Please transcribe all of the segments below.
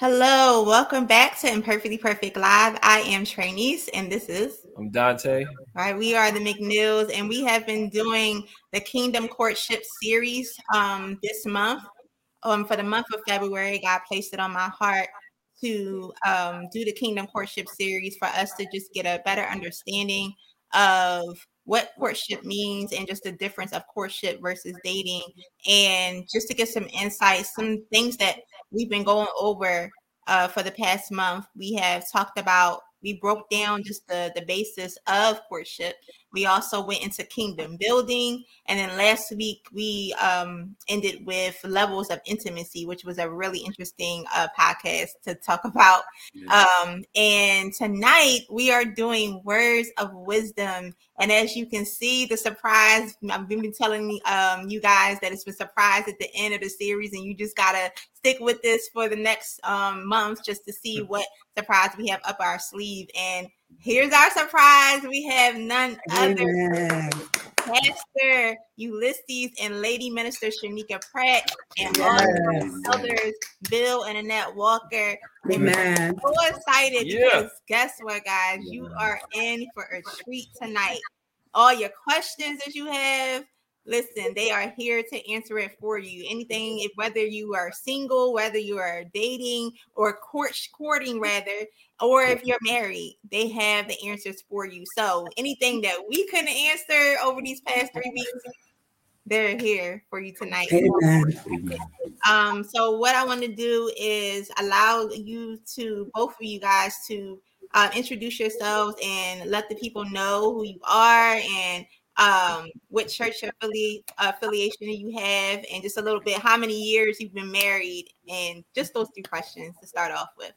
Hello, welcome back to Imperfectly Perfect Live. I am Trainees, and this is I'm Dante. All right, we are the McNeils, and we have been doing the Kingdom Courtship series um, this month. Um, for the month of February, God placed it on my heart to um, do the Kingdom Courtship series for us to just get a better understanding of what courtship means and just the difference of courtship versus dating and just to get some insights some things that we've been going over uh, for the past month. We have talked about we broke down just the the basis of courtship we also went into kingdom building and then last week we um ended with levels of intimacy which was a really interesting uh, podcast to talk about. Yeah. um and tonight we are doing words of wisdom. And as you can see the surprise i've been telling um you guys that it's been surprise at the end of the series and you just gotta stick with this for the next um month just to see what surprise we have up our sleeve. And Here's our surprise. We have none other Pastor Ulysses and Lady Minister Shanika Pratt and yes. all elders Bill and Annette Walker. Amen. So excited yeah. because guess what, guys? You are in for a treat tonight. All your questions that you have, listen, they are here to answer it for you. Anything, if whether you are single, whether you are dating or court courting rather, or if you're married, they have the answers for you. So anything that we couldn't answer over these past three weeks, they're here for you tonight. Amen. Um, so what I want to do is allow you to both of you guys to uh, introduce yourselves and let the people know who you are and um, what church affili- affiliation you have, and just a little bit how many years you've been married, and just those two questions to start off with.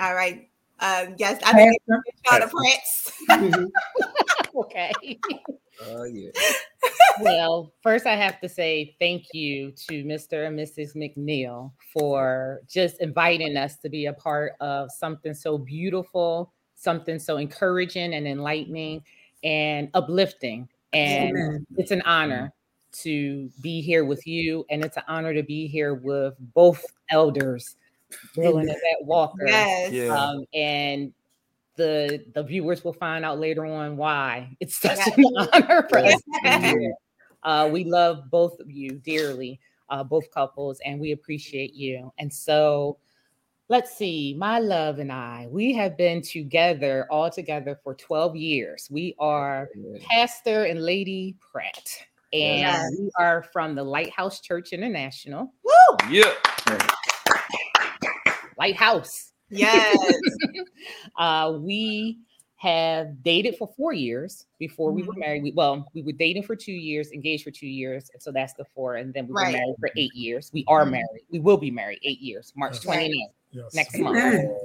All right. Uh, yes, I think it's Prince. Mm-hmm. okay. Oh uh, yeah. well, first I have to say thank you to Mr. and Mrs. McNeil for just inviting us to be a part of something so beautiful, something so encouraging and enlightening and uplifting. And Amen. it's an honor to be here with you, and it's an honor to be here with both elders Bill and Annette Walker. Yes. Yeah. Um, and the the viewers will find out later on why it's such yes. an honor for us to be here. Uh, we love both of you dearly, uh, both couples, and we appreciate you. And so, let's see, my love and I, we have been together all together for 12 years. We are Pastor and Lady Pratt, and yes. we are from the Lighthouse Church International. Woo! Yeah. Lighthouse. Yes. uh, we have dated for four years before mm-hmm. we were mm-hmm. married. We, well, we were dating for two years, engaged for two years. and So that's the four. And then we right. were married for eight years. We are mm-hmm. married. We will be married eight years, March 29th. Yes. Next month.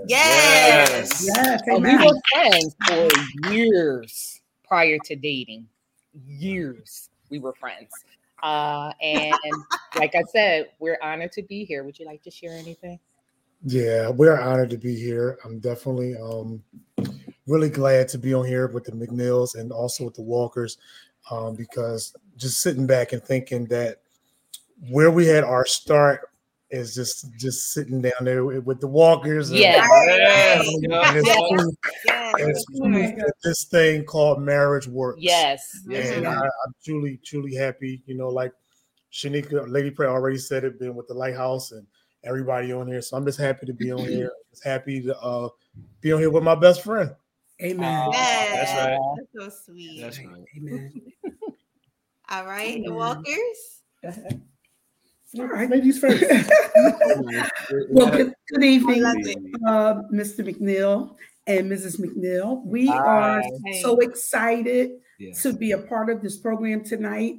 Yes. Yes. yes. we were friends for years prior to dating. Years we were friends. Uh, and like I said, we're honored to be here. Would you like to share anything? Yeah, we're honored to be here. I'm definitely um, really glad to be on here with the McNeils and also with the Walkers um, because just sitting back and thinking that where we had our start is just just sitting down there with the Walkers. Yeah. And, this thing called marriage works. Yes. And I, I'm truly, truly happy. You know, like Shanika, Lady Pratt already said it, been with the Lighthouse and everybody on here. So I'm just happy to be on here. Just happy to uh, be on here with my best friend. Amen. Yes. That's right. That's so sweet. That's right. Amen. All right, the Walkers. All right, ladies first. well, good, good evening, uh, Mr. McNeil and Mrs. McNeil. We Hi. are so excited yes. to be a part of this program tonight.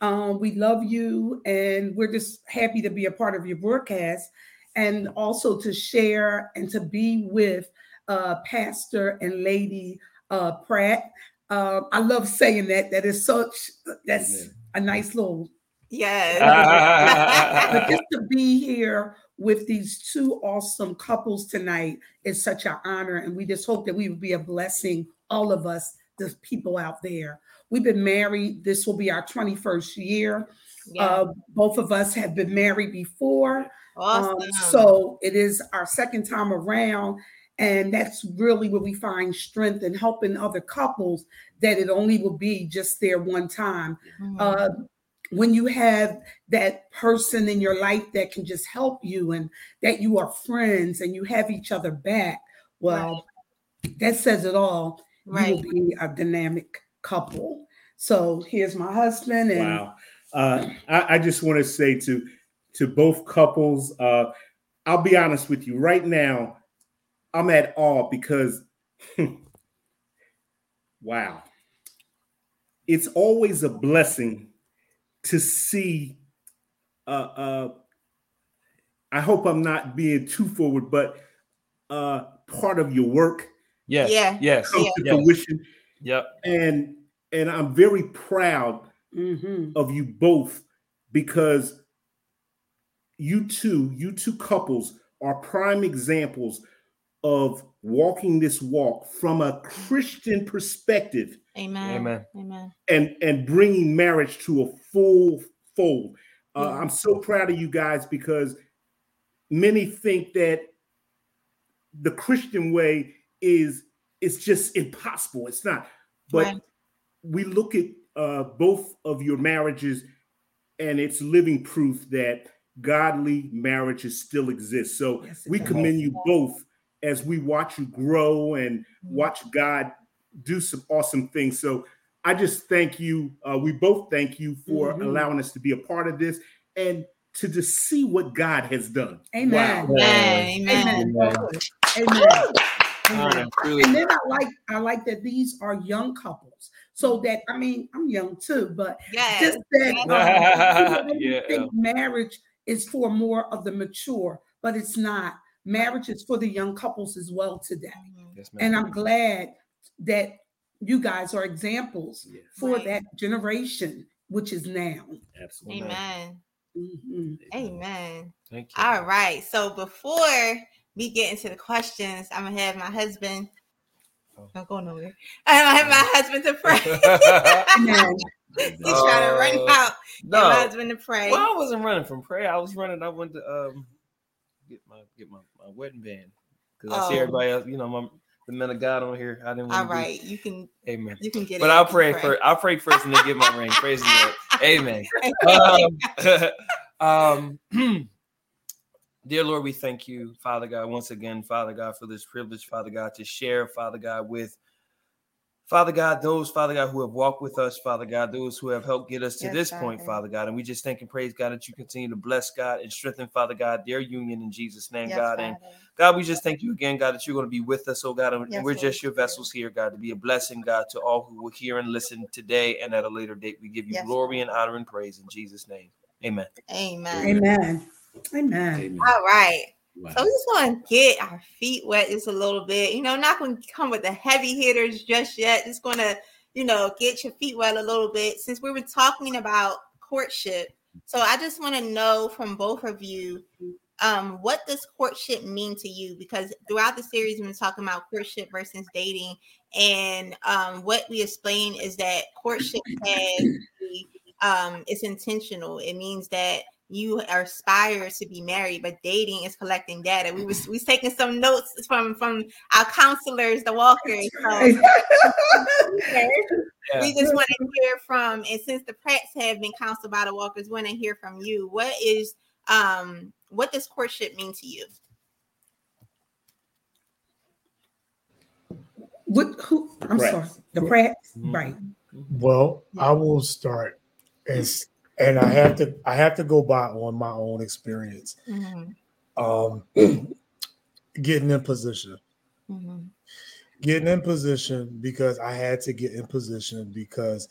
Um, we love you, and we're just happy to be a part of your broadcast and also to share and to be with uh, Pastor and Lady uh, Pratt. Uh, I love saying that. That is such, that's Amen. a nice little. Yes. but just to be here with these two awesome couples tonight is such an honor. And we just hope that we will be a blessing, all of us, the people out there. We've been married. This will be our 21st year. Yeah. Uh, both of us have been married before. Awesome. Um, so it is our second time around. And that's really where we find strength in helping other couples that it only will be just there one time. Mm-hmm. Uh, when you have that person in your life that can just help you and that you are friends and you have each other back, well, right. that says it all. Right. You will be a dynamic couple. So here's my husband. And wow. Uh, I, I, just want to say to to both couples, uh, I'll be honest with you. Right now, I'm at awe because, wow, it's always a blessing to see. Uh, uh, I hope I'm not being too forward, but uh, part of your work, yes, yeah, yes, come yeah. to yes. fruition. Yep, and and I'm very proud mm-hmm. of you both because you two, you two couples are prime examples of walking this walk from a Christian perspective. Amen. Amen. Amen. And and bringing marriage to a full fold. Uh, yeah. I'm so proud of you guys because many think that the Christian way is it's just impossible. It's not. But right. we look at uh, both of your marriages, and it's living proof that godly marriages still exist. So yes, we commend you both as we watch you grow and mm-hmm. watch God do some awesome things. So I just thank you. Uh, we both thank you for mm-hmm. allowing us to be a part of this and to just see what God has done. Amen. Wow. Amen. Amen. Amen. Amen. Amen. And then I like I like that these are young couples. So that I mean I'm young too, but yes. just that um, yeah. think marriage is for more of the mature, but it's not. Marriage is for the young couples as well today. Mm-hmm. Yes, and I'm glad that you guys are examples yes. for right. that generation, which is now. Absolutely. Amen. Mm-hmm. Amen. Thank you. All right. So before we get into the questions, I'm gonna have my husband. Oh. Not going nowhere. I'm gonna have my husband to pray. He's uh, trying to run out. No, my husband to pray. Well, I wasn't running from prayer. I was running. I went to um get my get my, my wedding band because I see oh. everybody else. You know, my the men of God on here. I didn't. All right, do, you can. Amen. You can get. But I'll pray, pray first. I'll pray first and then get my ring. Praise the Lord. Amen. um, um Dear Lord, we thank you, Father God, once again, Father God, for this privilege, Father God, to share, Father God, with Father God, those, Father God, who have walked with us, Father God, those who have helped get us to yes, this Father. point, Father God. And we just thank and praise God that you continue to bless God and strengthen, Father God, their union in Jesus' name, yes, God. Father. And God, we just thank you again, God, that you're going to be with us, oh God. And yes, we're just your vessels here, God, to be a blessing, God, to all who will hear and listen today and at a later date. We give you glory and honor and praise in Jesus' name. Amen. Amen. Amen. Amen. Amen. All right. Wow. So we just want to get our feet wet just a little bit. You know, not going to come with the heavy hitters just yet. Just going to, you know, get your feet wet a little bit since we were talking about courtship. So I just want to know from both of you, um, what does courtship mean to you? Because throughout the series, we've been talking about courtship versus dating, and um, what we explain is that courtship has um, it's intentional. It means that you aspire to be married, but dating is collecting data. We was we was taking some notes from from our counselors, the walkers. So yeah. we just want to hear from, and since the Pratts have been counseled by the walkers, want to hear from you. What is um what does courtship mean to you? What who I'm sorry, the Pratts, mm-hmm. right. Well, I will start as and I have to I have to go by on my own experience. Mm-hmm. Um, getting in position, mm-hmm. getting in position because I had to get in position because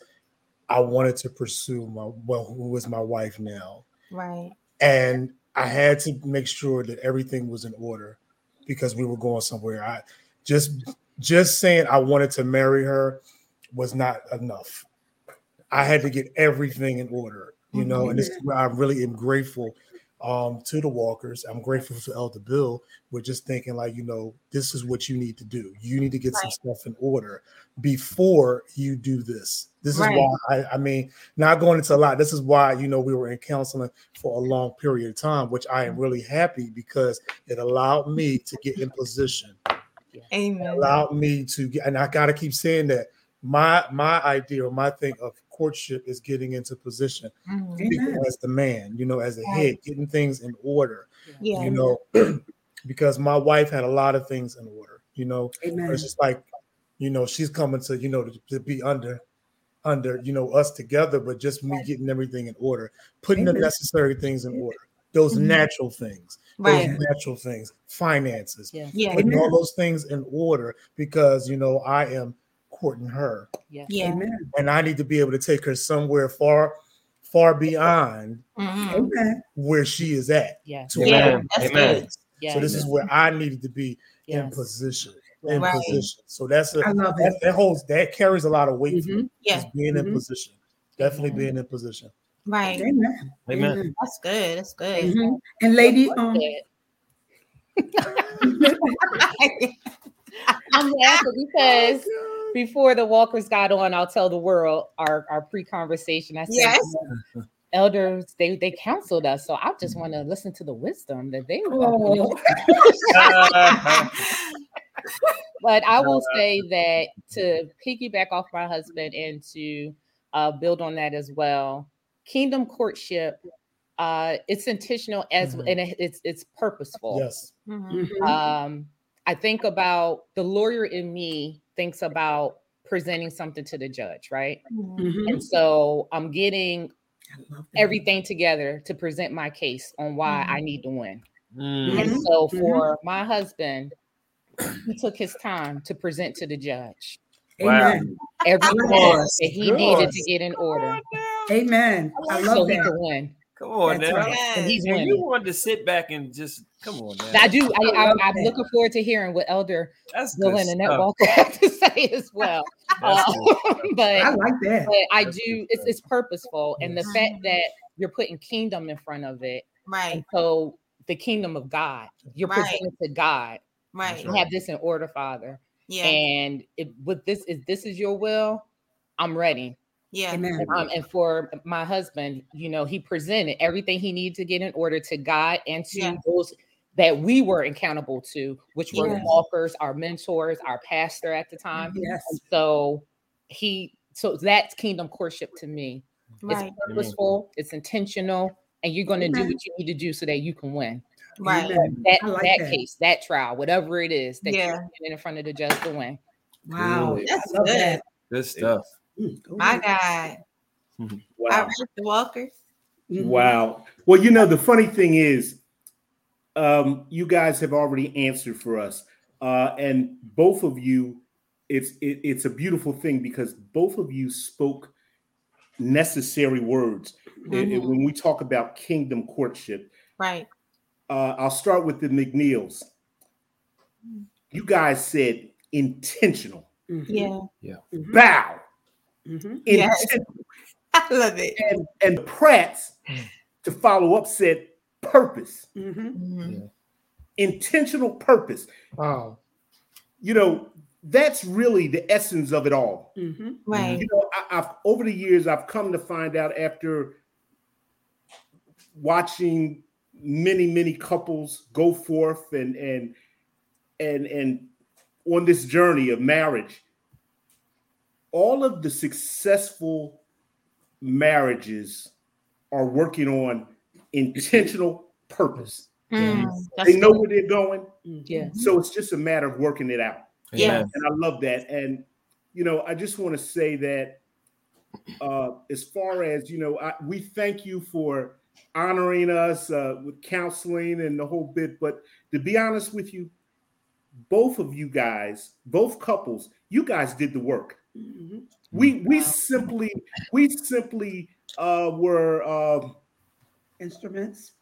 I wanted to pursue my well, who is my wife now, right? And I had to make sure that everything was in order because we were going somewhere. I just just saying I wanted to marry her was not enough. I had to get everything in order you know, mm-hmm. and this is where I really am grateful um, to the walkers. I'm grateful to Elder Bill. We're just thinking like, you know, this is what you need to do. You need to get right. some stuff in order before you do this. This right. is why I, I, mean, not going into a lot. This is why you know we were in counseling for a long period of time, which I am really happy because it allowed me to get in position. Amen. It allowed me to get, and I gotta keep saying that my my idea or my thing of courtship is getting into position mm-hmm. as the man, you know, as a right. head, getting things in order. Yeah. You know, because my wife had a lot of things in order, you know. Amen. It's just like, you know, she's coming to, you know, to, to be under under, you know, us together, but just me getting everything in order, putting Amen. the necessary things in order, those mm-hmm. natural things, right. those natural things, finances, yeah, yeah. putting all those things in order because you know I am courting her. Yeah. yeah. And I need to be able to take her somewhere far, far beyond mm-hmm. where she is at. Yeah. To yeah. Amen. Yeah. So this is where I needed to be yes. in position. In right. position. So that's a that, that, holds that carries a lot of weight mm-hmm. for me. Yeah. being mm-hmm. in position. Definitely mm-hmm. being in position. Right. Amen. Amen. That's good. That's good. Mm-hmm. And lady, um, I'm laughing because before the walkers got on, I'll tell the world our, our pre-conversation. I said, yes. elders, they they counseled us. So I just want to listen to the wisdom that they oh. but I will say that to piggyback off my husband and to uh, build on that as well, kingdom courtship uh it's intentional as mm-hmm. and it's it's purposeful yes mm-hmm. um i think about the lawyer in me thinks about presenting something to the judge, right? Mm-hmm. And so I'm getting everything together to present my case on why mm-hmm. I need to win. Mm-hmm. And so mm-hmm. for my husband, he took his time to present to the judge. Amen. Everything that he needed to get in order. Amen. I love so that. He could win. Come on That's now. Right. And he's winning. You wanted to sit back and just come on now. I do. I, am looking forward to hearing what Elder That's Bill and Annette Walker have to say as well. Uh, but I like that. But I do. It's, it's purposeful, and the fact that you're putting kingdom in front of it, right? so the kingdom of God, you're right. presenting to God, right? You have this in order, Father. Yeah. And if with this is this is your will, I'm ready. Yeah. Um, and for my husband, you know, he presented everything he needed to get in order to God and to yeah. those that we were accountable to, which were yes. walkers, our mentors, our pastor at the time. Yes. And so he, so that's kingdom courtship to me. Right. It's purposeful, it's intentional, and you're going to do what you need to do so that you can win. Right. That, like that, that, case, that trial, whatever it is that yeah. you're in front of the judge to win. Wow. That's good. That. Good stuff. My God. Wow. I the Walkers. Mm-hmm. Wow. Well, you know, the funny thing is, um, you guys have already answered for us. Uh, and both of you, it's it, it's a beautiful thing because both of you spoke necessary words. Mm-hmm. And, and when we talk about kingdom courtship, right? Uh, I'll start with the McNeils. You guys said intentional. Mm-hmm. Yeah. Yeah. Bow. Mm-hmm. Yes. I love it. And, and Pratt's to follow up said purpose. Mm-hmm. Mm-hmm. Yeah. Intentional purpose. Wow. You know, that's really the essence of it all. Mm-hmm. Right. You know, I, I've over the years I've come to find out after watching many, many couples go forth and and and and on this journey of marriage all of the successful marriages are working on intentional purpose. Mm, they know where they're going. Yeah. So it's just a matter of working it out. Yeah. And I love that. And you know, I just want to say that uh as far as you know, I, we thank you for honoring us uh with counseling and the whole bit. But to be honest with you, both of you guys, both couples, you guys did the work. Mm-hmm. We we simply we simply uh, were uh, instruments.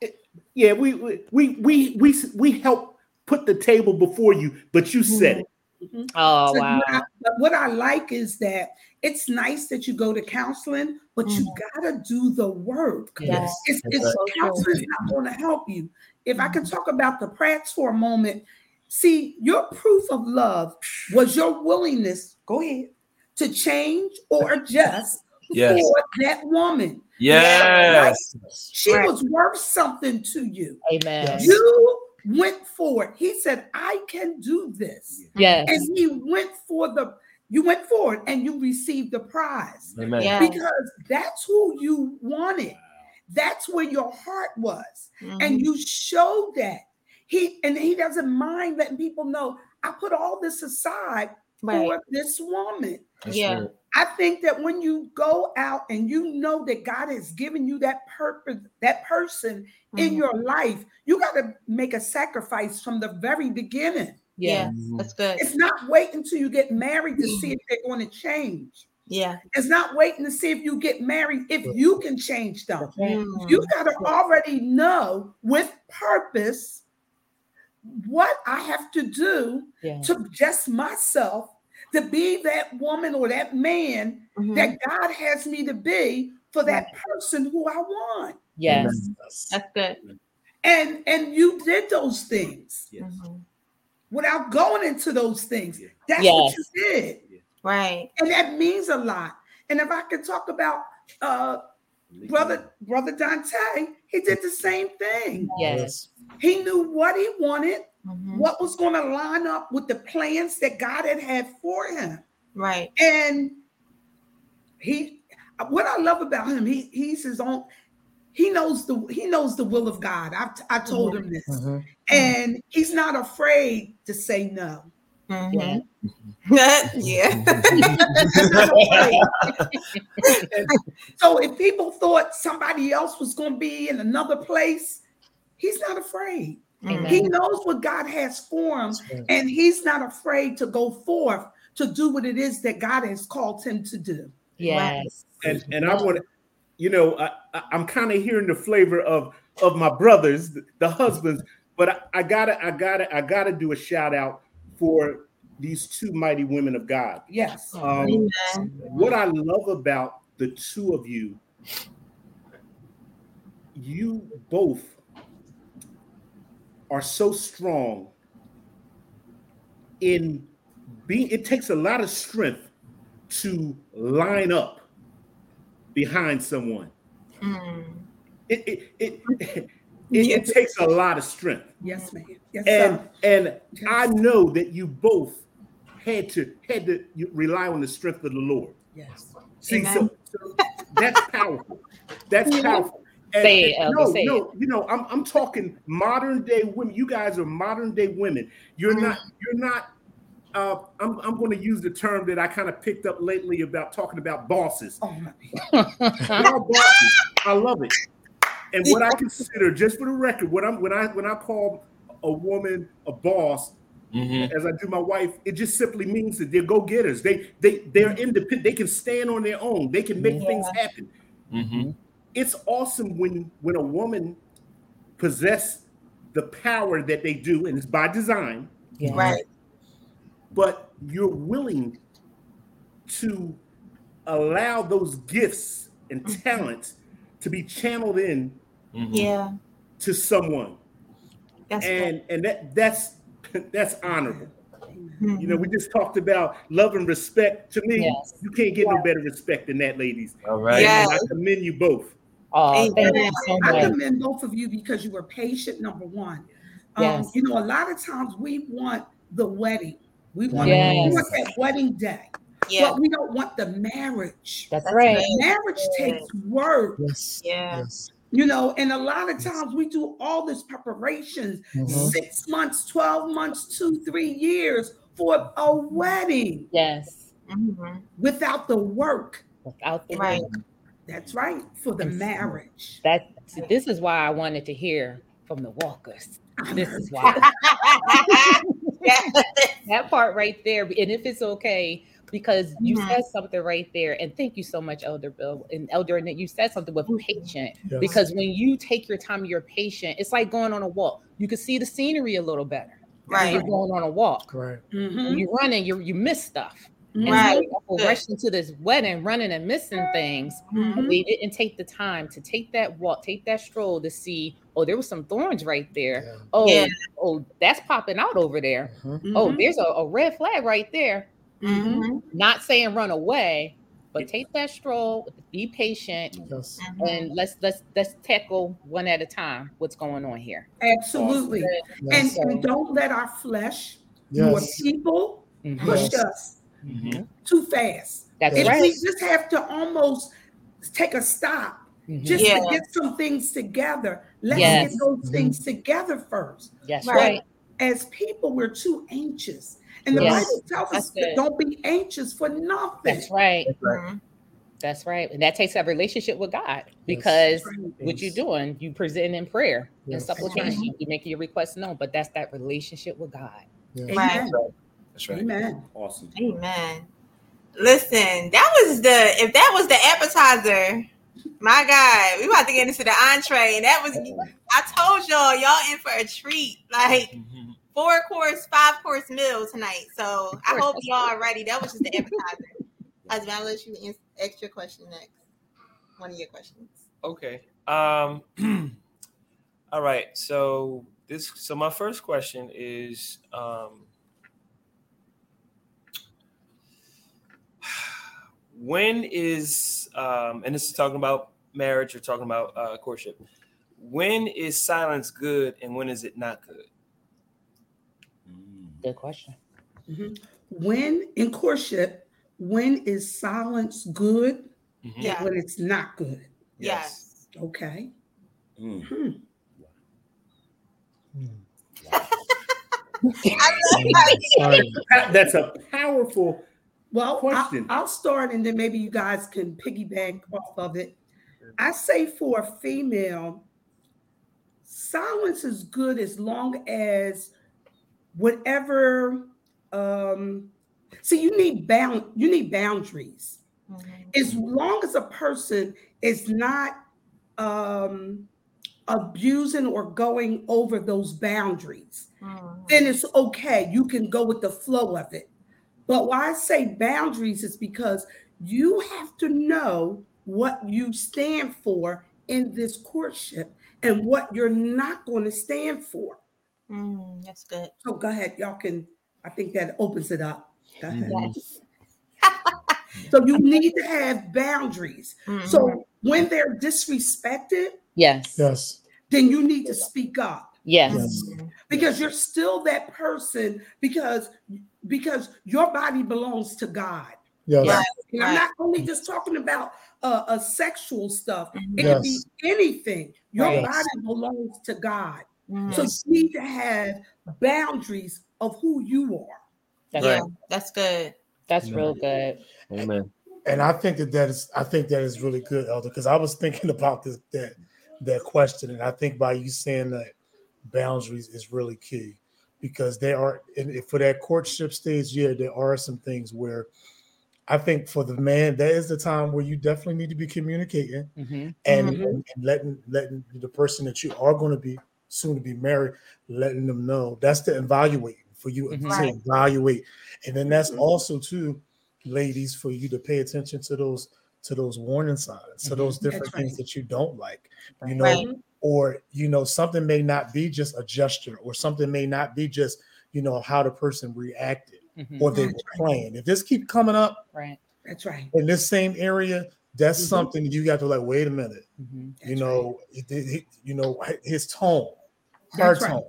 Yeah, we we we we we, we help put the table before you, but you said it. Mm-hmm. Oh so wow! What I, but what I like is that it's nice that you go to counseling, but mm-hmm. you gotta do the work. Yes. It's, it's so counseling not going to help you. If I can mm-hmm. talk about the Pratts for a moment, see your proof of love was your willingness. Go ahead to change or adjust yes. for that woman. Yes. Right? She right. was worth something to you. Amen. You went for it. He said, I can do this. Yes. And he went for the you went forward and you received the prize. Amen. Yes. Because that's who you wanted. That's where your heart was. Mm-hmm. And you showed that. He and he doesn't mind letting people know I put all this aside right. for this woman. That's yeah. True. I think that when you go out and you know that God has given you that purpose, that person mm-hmm. in your life, you got to make a sacrifice from the very beginning. Yeah, mm-hmm. that's good. It's not waiting until you get married to see if they're going to change. Yeah. It's not waiting to see if you get married if you can change them. Mm-hmm. You got to already know with purpose what I have to do yeah. to just myself to be that woman or that man mm-hmm. that God has me to be for that person who I want. Yes, that's good. And and you did those things yes. Mm-hmm. without going into those things. That's yes. what you did, right? And that means a lot. And if I could talk about uh, brother brother Dante, he did the same thing. Yes, he knew what he wanted mm-hmm. what was going to line up with the plans that God had had for him. Right. And he, what I love about him, he he's his own. He knows the he knows the will of God. I I told mm-hmm. him this, mm-hmm. and he's not afraid to say no. Mm-hmm. yeah. so if people thought somebody else was going to be in another place, he's not afraid. Amen. He knows what God has for him, and he's not afraid to go forth to do what it is that God has called him to do. Yes. And and I want to, you know, I, I'm kind of hearing the flavor of of my brothers, the, the husbands, but I, I, gotta, I gotta, I gotta do a shout out for these two mighty women of God. Yes. Um, what I love about the two of you, you both are so strong in being it takes a lot of strength to line up behind someone. Mm. it, it, it, it, yes. it, takes a lot of strength. Yes ma'am. Yes, and sir. and yes. i know that you both had to had to rely on the strength of the lord. Yes. See so, so, that's powerful. That's powerful and, say it, Elder, no, say no, it. you know, I'm I'm talking modern day women. You guys are modern day women. You're not. You're not. Uh, I'm I'm going to use the term that I kind of picked up lately about talking about bosses. Oh, bosses. I love it. And what I consider, just for the record, what I'm when I when I call a woman a boss, Mm-hmm. as I do my wife, it just simply means that they're go getters. They they they're independent. They can stand on their own. They can make yeah. things happen. Mm-hmm it's awesome when when a woman possess the power that they do, and it's by design. Yeah. Right. But you're willing to allow those gifts and mm-hmm. talents to be channeled in mm-hmm. yeah to someone. That's and good. and that that's that's honorable. Mm-hmm. You know, we just talked about love and respect. To me, yes. you can't get yeah. no better respect than that, ladies. All right. Yes. I commend you both. Oh, so I commend both of you because you were patient. Number one, um, yes. you know, a lot of times we want the wedding. We want, yes. we want that wedding day. Yeah. But we don't want the marriage. That's right. Marriage yeah. takes work. Yes. Yes. You know, and a lot of times we do all this preparations, mm-hmm. six months, 12 months, two, three years for a wedding. Yes. Mm-hmm. Without the work. Without the right. work. That's right, for the marriage. That this is why I wanted to hear from the walkers. This is why. that part right there, and if it's okay, because you mm-hmm. said something right there, and thank you so much, Elder Bill and Elder, and you said something with patient. Yes. Because when you take your time, you're patient. It's like going on a walk. You can see the scenery a little better. Right. You're going on a walk. Right. Mhm. You're running. You you miss stuff. And Right. so people rushing to this wedding, running and missing things. Mhm. They didn't take the time to take that walk, take that stroll to see. Oh, there was some thorns right there. Yeah. Oh, Yeah. oh, that's popping out over there. Mhm. Oh, Mhm. there's a, a red flag right there. Mhm. Not saying run away, but take that stroll. Be patient, Yes. Mhm. and let's let's let's tackle one at a time. What's going on here? Absolutely. And, Yes. and don't let our flesh, your Yes. people, Mhm. push Yes. us Mhm. too fast. That's If right. we just have to almost take a stop Mhm. just Yeah. to get some things together, let's Yes. get those things together first. That's Right. right. As people, we're too anxious. And the Yes. Bible tells us That's that it. don't be anxious for nothing. That's right. Mhm. That's right. And that takes a relationship with God because Right. what you're doing, you present in prayer and Yes. supplication. You make your requests known, but that's that relationship with God. Yes. Right. Amen. That's right. Amen. Awesome. Amen. Listen, that was the if that was the appetizer, my God, we about to get into the entree, and that was I told y'all, y'all in for a treat, like Mhm. four course, five course meal tonight. So I hope y'all are ready. That was just the appetizer. Husband, I'll let you answer extra question next. One of your questions. Okay. Um all right. So this so my first question is um when is um and this is talking about marriage or talking about uh courtship. When is silence good and when is it not good? Good question. When in courtship, when is silence good Mhm. Yeah. when it's not good? Yes. Okay. Mm. Hmm. I love Sorry. That- That's a powerful. Well, Question. I, will start and then maybe you guys can piggyback off of it. I say for a female, silence is good as long as whatever. Um, see, you need bound. You need boundaries. Mhm. As long as a person is not um, abusing or going over those boundaries, Mhm. then it's okay. You can go with the flow of it. But why I say boundaries is because you have to know what you stand for in this courtship and what you're not going to stand for. Mm, that's good. So go ahead, y'all can. I think that opens it up. Go ahead. Yes. So you need to have boundaries. Mhm. So when they're disrespected, Yes. Yes. then you need to speak up. Yes. Yes. Mhm. because you're still that person because because your body belongs to God. Yes. Right. And I'm not only just talking about uh, a sexual stuff. Mhm. It can be Yes. anything. Your Right. body belongs to God. Mhm. So you need to have boundaries of who you are. That's, yeah, that's good. that's real good. Amen. And I think that that is, I think that is really good, Elder, because I was thinking about this that that question, and I think by you saying that boundaries is really key, because there are, if for that courtship stage, yeah, there are some things where I think for the man, that is the time where you definitely need to be communicating Mhm. and, Mhm. and, and letting letting the person that you are going to be soon to be married, letting them know that's the evaluating for you Mhm. to Right. evaluate, and then that's Mhm. also too, ladies, for you to pay attention to those to those warning signs, to Mhm. those different That's things right. that you don't like, you know, Right. Or you know something may not be just a gesture, or something may not be just you know how the person reacted Mhm. or they were playing. If this keep coming up Right. That's right. in this same area, that's Mhm. something you got to like. Wait a minute Mhm. you That's know, it, it- it- you know his tone, her That's right. tone.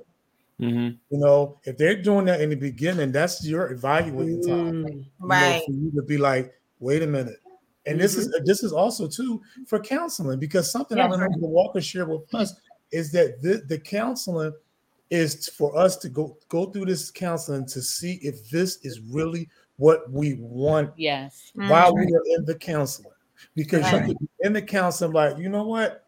Mhm. You know, if they're doing that in the beginning, that's your evaluating time. Mm. You know, Right. for you to be like, wait a minute. And this is this is also too for counseling because something I Yeah. remember the Walker shared with us is that the, the counseling is for us to go go through this counseling to see if this is really what we want Yes. while Mhm. we are in the counseling. Because Right. you could be in the counseling, like, you know what?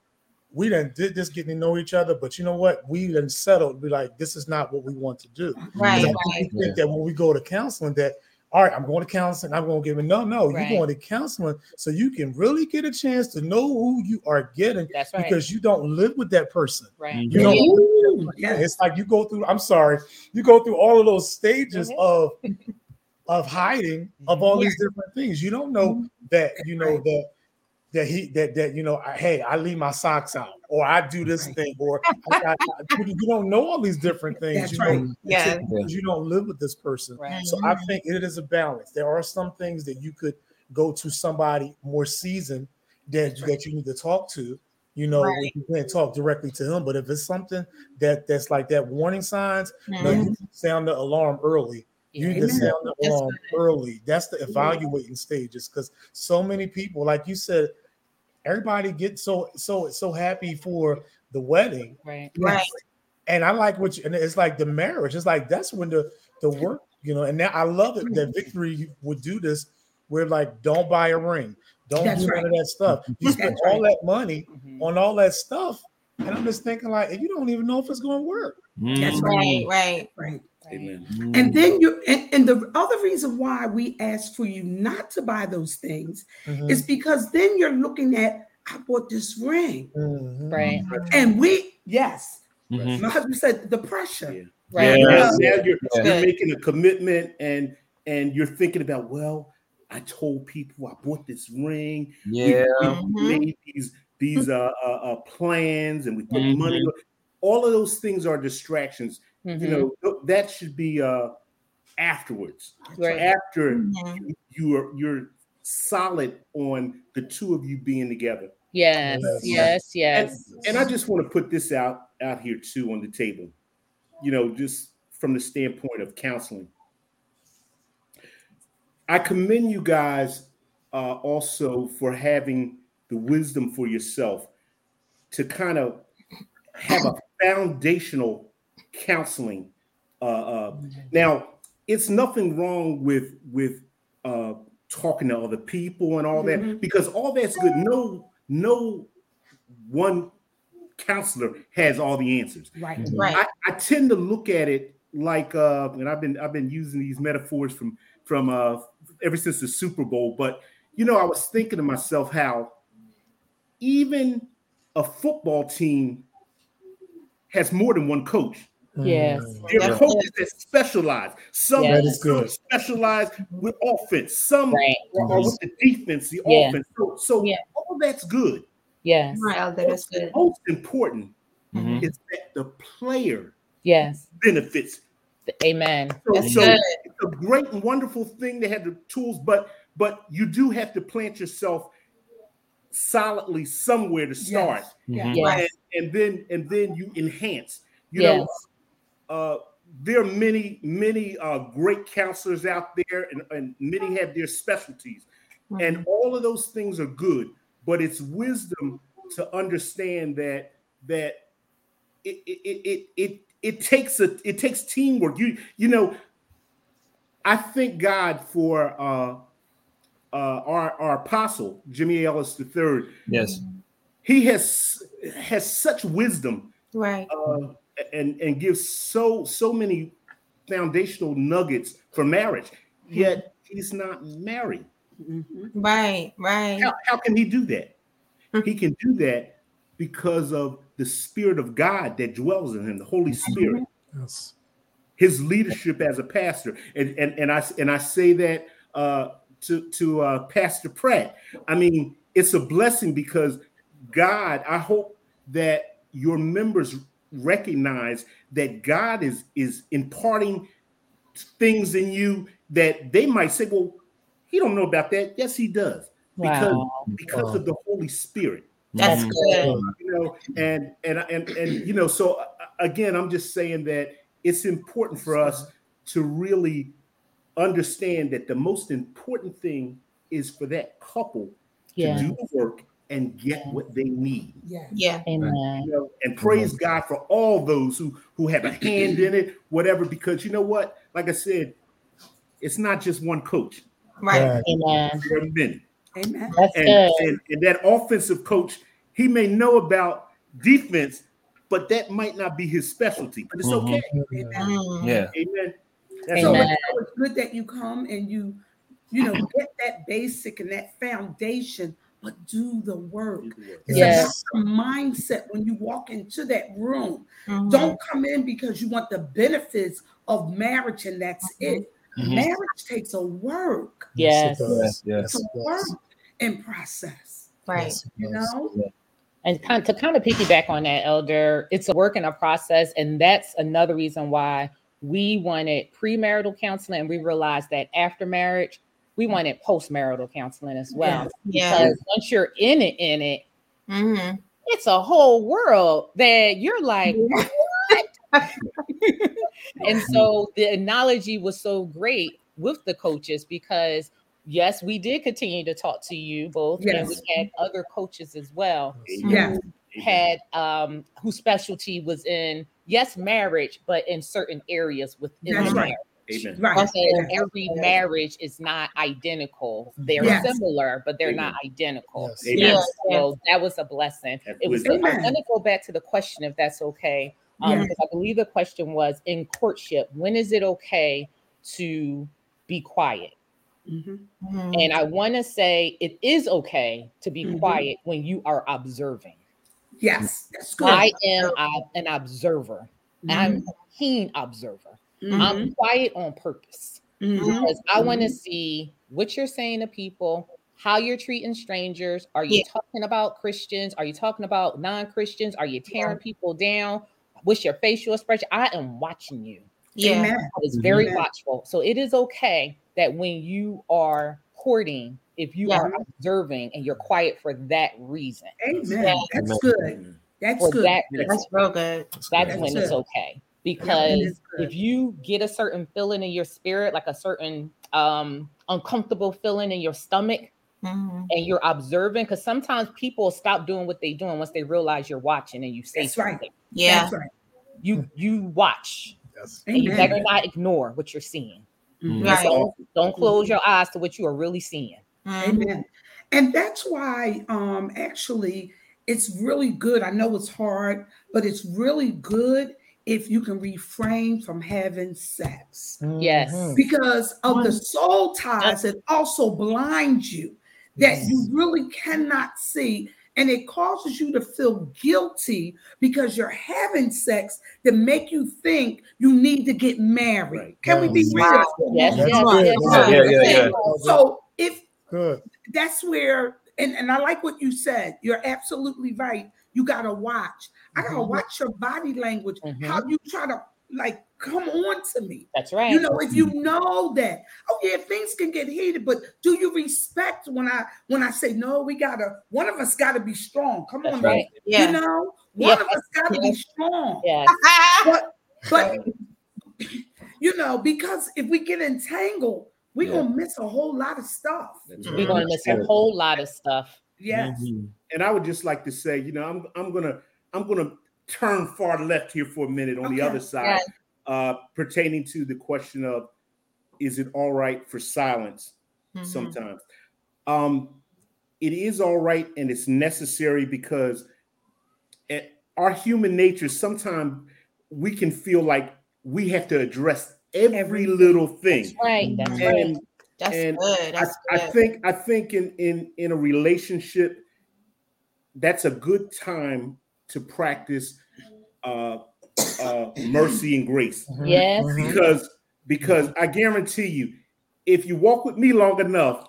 We done did this getting to know each other, but you know what? We done settled, be like, this is not what we want to do. Right, I right. think that when we go to counseling, that all right, I'm going to counseling. I'm going to give it. No, no, right. you're going to counseling so you can really get a chance to know who you are getting. That's right. Because you don't live with that person. Right. You know, yeah. It's like you go through. I'm sorry, you go through all of those stages mm-hmm. of of hiding of all yeah. these different things. You don't know mm-hmm. that you know right. that that he that that you know, I, hey, I leave my socks out, or I do this thing, or I, I, you don't know all these different things. That's you right. know, yeah, because you don't live with this person. Right. So I think it is a balance. There are some things that you could go to somebody more seasoned that that you need to talk to. You know, right. you can't talk directly to him, but if it's something that that's like that warning signs, mm-hmm. no, you sound the alarm early you need to sound the alarm early. That's the evaluating stages because so many people, like you said, everybody gets so so so happy for the wedding, right? Right. And I like what you, and it's like the marriage. It's like that's when the the work, you know. And now I love it that Victory would do this. We're like, don't buy a ring, don't that's do right. none of that stuff. You spend all that money mm-hmm. on all that stuff, and I'm just thinking like, you don't even know if it's going to work. That's right, right, right. Amen. And then you and, and, the other reason why we ask for you not to buy those things mm-hmm. is because then you're looking at I bought this ring. Mm-hmm. Right. And we yes. Mm-hmm. My husband said the pressure. Yeah. Right. Yeah. Now you're, yeah. you're making a commitment and and you're thinking about, well, I told people I bought this ring. Yeah. We, we mm-hmm. made these these uh, uh, plans and we put money. Mm-hmm. All of those things are distractions Mm-hmm. You know, that should be uh afterwards. Right. So after mm-hmm. you are you're solid on the two of you being together. Yes, yes, yes. And, and I just want to put this out out here too on the table. You know, just from the standpoint of counseling. I commend you guys uh, also for having the wisdom for yourself to kind of have a foundational counseling. Uh, uh, now, it's nothing wrong with with uh, talking to other people and all mm-hmm. that because all that's good. No, no one counselor has all the answers. Right, mm-hmm. right. I, I, tend to look at it like, uh, and I've been I've been using these metaphors from from uh, ever since the Super Bowl. But you know, I was thinking to myself how even a football team has more than one coach. Yes. There are coaches that specialize. Some yes. specialize with offense. Some right. are with the defense, the yeah. offense. So, so yeah. all that's good. Yes. Right. That is good. Most important mm-hmm. is that the player yes benefits. Amen. So, so it's a great and wonderful thing to have the tools, but but you do have to plant yourself solidly somewhere to start. Yes. yes. And, and, then and then you enhance. You yes. know, uh, there are many, many uh, great counselors out there, and, and many have their specialties. Mm-hmm. And all of those things are good, but it's wisdom to understand that that it it it it, it takes a it takes teamwork. You you know, I thank God for uh, uh, our our apostle Jimmy Ellis III. Yes, he has has such wisdom. Right. Uh, and and gives so so many foundational nuggets for marriage yet he's not married mm-hmm. right right how, how can he do that hmm. he can do that because of the spirit of god that dwells in him the holy mm-hmm. spirit yes. his leadership as a pastor and and, and i and i say that uh to to uh pastor pratt i mean it's a blessing because god i hope that your members recognize that God is is imparting things in you that they might say, well, he don't know about that. Yes, he does. Because wow. because of the Holy Spirit. That's good. You know, and and and and you know, so uh, again, I'm just saying that it's important for us to really understand that the most important thing is for that couple yeah. to do the work and get what they need. Yeah. Yeah. Amen. You know, and praise God for all those who who have a hand in it, whatever, because you know what? Like I said, it's not just one coach. Right. Amen. There are many. Amen. That's and, good. And, and that offensive coach, he may know about defense, but that might not be his specialty. But it's mm-hmm. okay. Amen. Yeah. Amen. So it's good that you come and you, you know, get that basic and that foundation, but do the work. It's yes. about the mindset when you walk into that room. Mm-hmm. Don't come in because you want the benefits of marriage and that's mm-hmm. it. Mm-hmm. Marriage takes a work. Yes. Yes. yes. It's a work and process. Right. You know? And kind to kind of piggyback on that, Elder, it's a work and a process. And that's another reason why we wanted premarital counseling. And we realized that after marriage, we wanted postmarital counseling as well. Yeah. Because once you're in it, in it, mm-hmm. it's a whole world that you're like, what? and so the analogy was so great with the coaches because yes, we did continue to talk to you both, yes. and we had other coaches as well. Yeah. Had um whose specialty was in yes marriage, but in certain areas within That's marriage. Amen. Right. So every marriage is not identical. They're yes. similar, but they're Amen. not identical. Yes. So that was a blessing. That's it was. I'm going to go back to the question, if that's okay, um, because I believe the question was in courtship. When is it okay to be quiet? Mm-hmm. And I want to say it is okay to be mm-hmm. quiet when you are observing. Yes, that's good. I am an observer. Mm-hmm. I'm a keen observer. I'm mm-hmm. quiet on purpose mm-hmm. because I want to mm-hmm. see what you're saying to people, how you're treating strangers. Are you yeah. talking about Christians? Are you talking about non Christians? Are you tearing yeah. people down? What's your facial expression? I am watching you. Yeah, it's very Amen. watchful. So it is okay that when you are courting, if you yeah. are observing and you're quiet for that reason. Amen. That's good. That's good. That that's real good. That's, that's when good. it's okay. Because if you get a certain feeling in your spirit, like a certain um uncomfortable feeling in your stomach, Mm-hmm. and you're observing because sometimes people stop doing what they're doing once they realize you're watching and you say That's something. Right. Yeah. Right. You you watch. Yes. And you better not ignore what you're seeing. Mm-hmm. Right. So don't close your eyes to what you are really seeing. Mm-hmm. Amen. And that's why um actually it's really good. I know it's hard, but it's really good if you can refrain from having sex. Yes. Mm-hmm. Because of the soul ties that also blind you that you really cannot see and it causes you to feel guilty because you're having sex that make you think you need to get married. Right. Can we be real? Yes, yes, yes, yeah, yeah, yeah. So if good, that's where, and, and I like what you said. You're absolutely right. You gotta watch. I gotta mm-hmm. watch your body language. Mm-hmm. How you try to like come on to me. That's right. You know, if you know that, oh yeah, things can get heated, but do you respect when I when I say no, we gotta one of us gotta be strong. Come That's on, right. Yeah. You know, one yes. of us gotta yes. be strong. Yes. But but you know, because if we get entangled, we're yeah. gonna miss a whole lot of stuff. We're gonna miss a whole lot of stuff. Yes. Mm-hmm. And I would just like to say, you know, I'm I'm gonna I'm gonna turn far left here for a minute on okay. the other side, uh, pertaining to the question of is it all right for silence mm-hmm. sometimes? Um, it is all right and it's necessary because at our human nature sometimes we can feel like we have to address every, every little thing. That's right. That's and, right. That's and good. That's I, good. I think I think in in in a relationship, that's a good time to practice uh, uh, mercy and grace. Mm-hmm. Yes. Mm-hmm. Because because I guarantee you, if you walk with me long enough,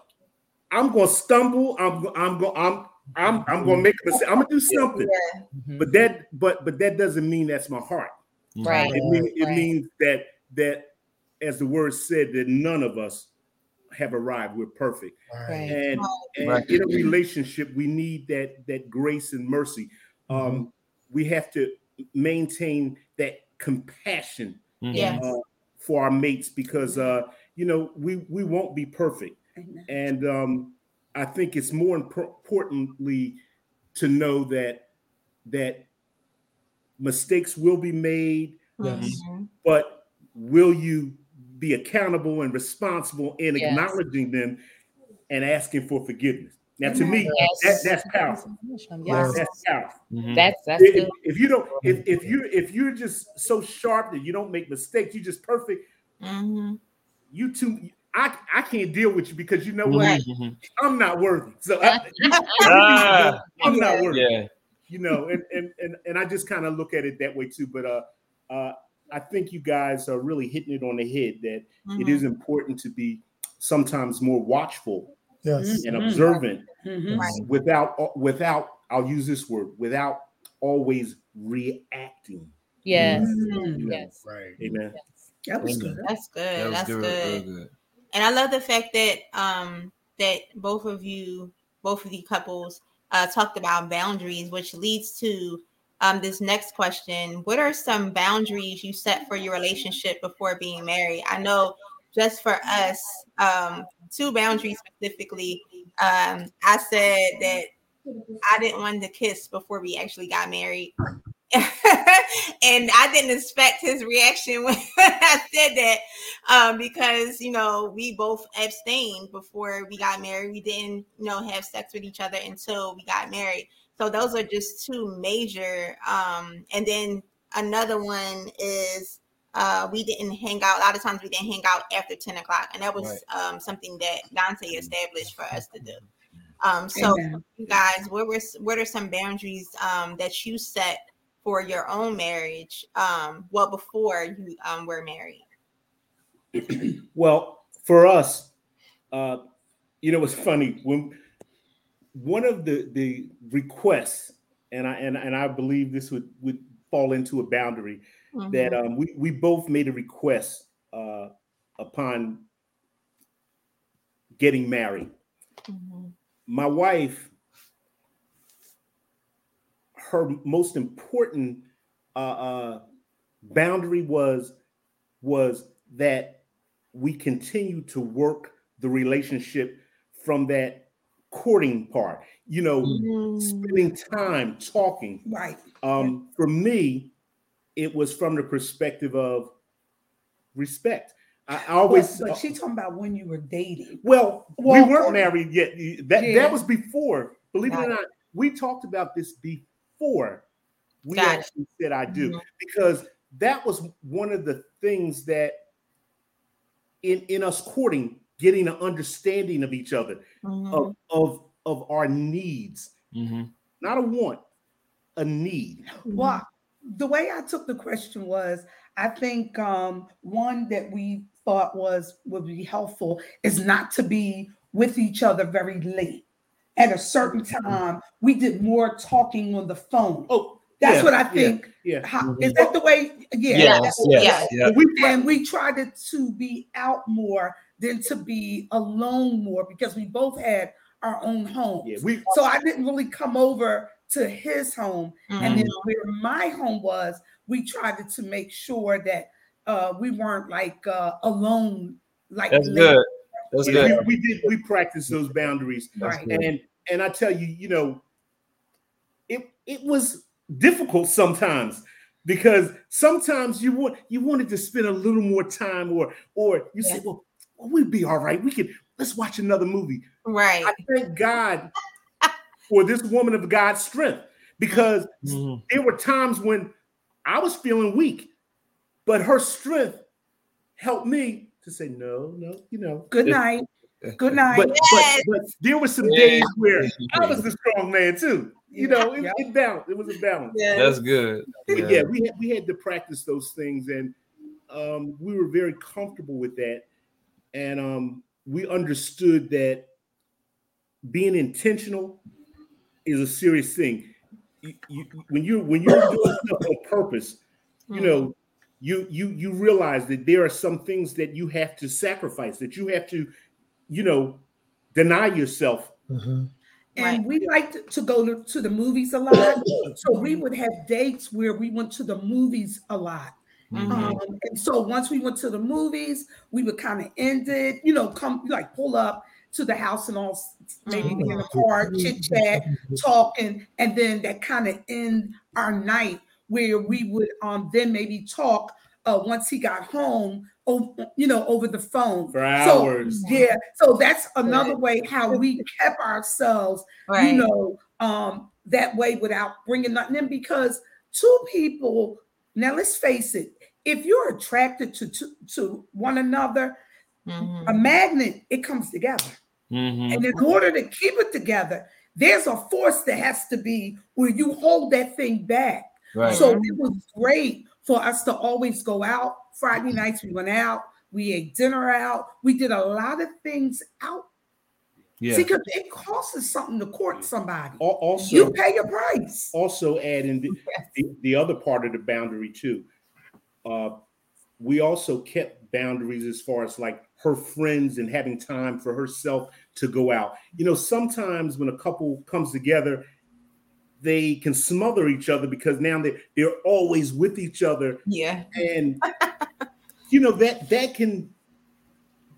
I'm gonna stumble. I'm I'm going I'm I'm I'm gonna make a mistake. I'm gonna do something. Yeah. Mm-hmm. But that but but that doesn't mean that's my heart. Right. It, mean, it right. means that that as the word said that none of us have arrived. We're perfect. Right. And, and right. in a relationship, we need that that grace and mercy. Um, mm-hmm. we have to maintain that compassion mm-hmm. uh, for our mates because uh, you know we we won't be perfect, and um, I think it's more importantly to know that that mistakes will be made, yes. but will you be accountable and responsible in yes. acknowledging them and asking for forgiveness? Now, to me, yes. that, that's powerful. Yes. That's powerful. Mm-hmm. That's that's if, if, you don't, if, if you if you're just so sharp that you don't make mistakes, you're just perfect. mm-hmm. you two, I, I can't deal with you because you know what? Mm-hmm. I'm not worthy. So I, ah. I'm not worthy. Yeah. You know, and and and, and I just kind of look at it that way too. But uh uh I think you guys are really hitting it on the head that mm-hmm. it is important to be sometimes more watchful yes. and mm-hmm. observant mm-hmm. without without I'll use this word without always reacting. Yes. Mm-hmm. Yes. Right. Amen. Yes. That was good. That's good. That That's good. good. good. And I love the fact that um that both of you, both of the couples, uh, talked about boundaries, which leads to um, this next question. What are some boundaries you set for your relationship before being married? I know just for us, um, two boundaries specifically. Um, I said that I didn't want to kiss before we actually got married. and I didn't expect his reaction when I said that um, because you know we both abstained before we got married. We didn't you know have sex with each other until we got married. So those are just two major. Um, and then another one is uh, we didn't hang out. A lot of times we didn't hang out after 10 o'clock. And that was right. um, something that Dante established for us to do. Um, so you guys, what were what are some boundaries um, that you set for your own marriage? Um, well, before you um, were married. well, for us, uh, you know, it's funny when one of the the requests, and I and, and I believe this would would fall into a boundary mm-hmm. that um, we we both made a request uh, upon getting married. Mm-hmm. My wife, her most important uh, uh, boundary was was that we continue to work the relationship from that courting part, you know, mm. spending time talking. Right. Um, for me, it was from the perspective of respect. I always, but, but she's talking about when you were dating. Well, well we weren't married yet. That yeah. that was before. Believe Got it or not, we talked about this before we Got actually it. said I do mm-hmm. because that was one of the things that in in us courting getting an understanding of each other, mm-hmm. of, of, of our needs, mm-hmm. not a want, a need. Well, the way I took the question was, I think um, one that we thought was would be helpful is not to be with each other very late. At a certain mm-hmm. time, we did more talking on the phone. Oh, that's yeah, what I think. Yeah, yeah. How, mm-hmm. Is that the way? Yeah. Yes, yes, yeah. We, and we tried to be out more than to be alone more because we both had our own homes. Yeah, we, so I didn't really come over to his home. Mm-hmm. And then where my home was, we tried to make sure that uh, we weren't like uh, alone. Like that's good. That's yeah, good. We, we, did. We practiced those boundaries, right. and and I tell you, you know, it it was difficult sometimes because sometimes you want you wanted to spend a little more time, or or you yeah. said, well, well, we'd be all right. We could let's watch another movie. Right. I thank God for this woman of God's strength because mm-hmm. there were times when I was feeling weak, but her strength helped me to say, no, no, you know. Good night. Good night. But, yes. but, but, there were some days where I was the strong man too. You know, it, it balanced. It was a balance. Yes. That's good. Yeah. yeah, we had we had to practice those things, and um, we were very comfortable with that and um, we understood that being intentional is a serious thing. You, you, when you when you're doing stuff on purpose, you know, you you you realize that there are some things that you have to sacrifice, that you have to, you know, deny yourself. Mm-hmm. And right. we liked to go to, to the movies a lot. so we would have dates where we went to the movies a lot. Mm-hmm. Um, and so once we went to the movies, we would kind of end it, you know, come like pull up to the house and all maybe mm-hmm. in the car, chit chat, talking, and then that kind of end our night where we would um then maybe talk uh once he got home you know over the phone for hours so, yeah so that's another way how we kept ourselves right. you know um that way without bringing nothing in because two people now let's face it if you're attracted to to, to one another, mm-hmm. a magnet it comes together. Mm-hmm. And in order to keep it together, there's a force that has to be where you hold that thing back. Right. So it was great for us to always go out. Friday nights we went out, we ate dinner out, we did a lot of things out. Yeah. See, because it costs something to court somebody. Also, you pay your price. Also, adding the, the, the other part of the boundary too. Uh, we also kept boundaries as far as like her friends and having time for herself to go out. You know, sometimes when a couple comes together, they can smother each other because now they they're always with each other. Yeah. And you know that that can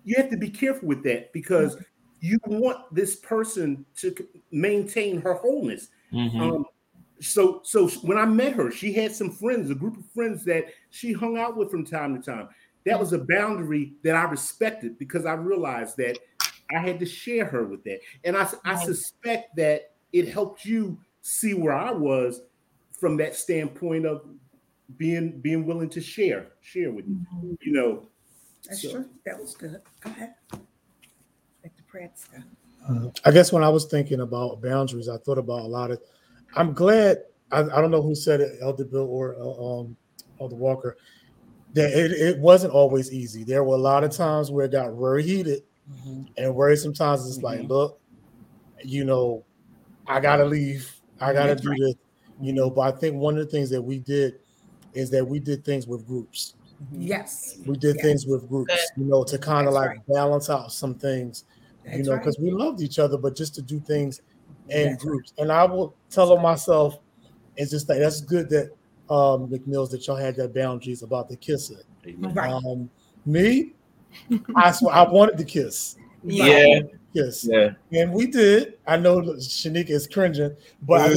you have to be careful with that because you want this person to maintain her wholeness. Mm-hmm. Um, so so when I met her, she had some friends, a group of friends that she hung out with from time to time. That was a boundary that I respected because I realized that I had to share her with that. And I, I suspect that it helped you see where I was from that standpoint of being being willing to share, share with you. Mm-hmm. You know. That's so. true. That was good. Go ahead. Like the prayer stuff. Uh, I guess when I was thinking about boundaries, I thought about a lot of. I'm glad. I, I don't know who said it, Elder Bill or uh, um, Elder Walker that it, it wasn't always easy. There were a lot of times where it got very heated, mm-hmm. and where sometimes it's mm-hmm. like, look, you know, I gotta leave, I gotta That's do right. this, you know. But I think one of the things that we did is that we did things with groups. Mm-hmm. Yes, we did yes. things with groups, you know, to kind of like right. balance out some things, That's you know, because right. we loved each other, but just to do things in That's groups. And I will tell myself, it's just like that's good that um, McMills that y'all had that boundaries about the kissing. Right. Um, me, I swear I wanted to kiss. Yeah. Kiss. Yeah. And we did. I know Shanika is cringing, but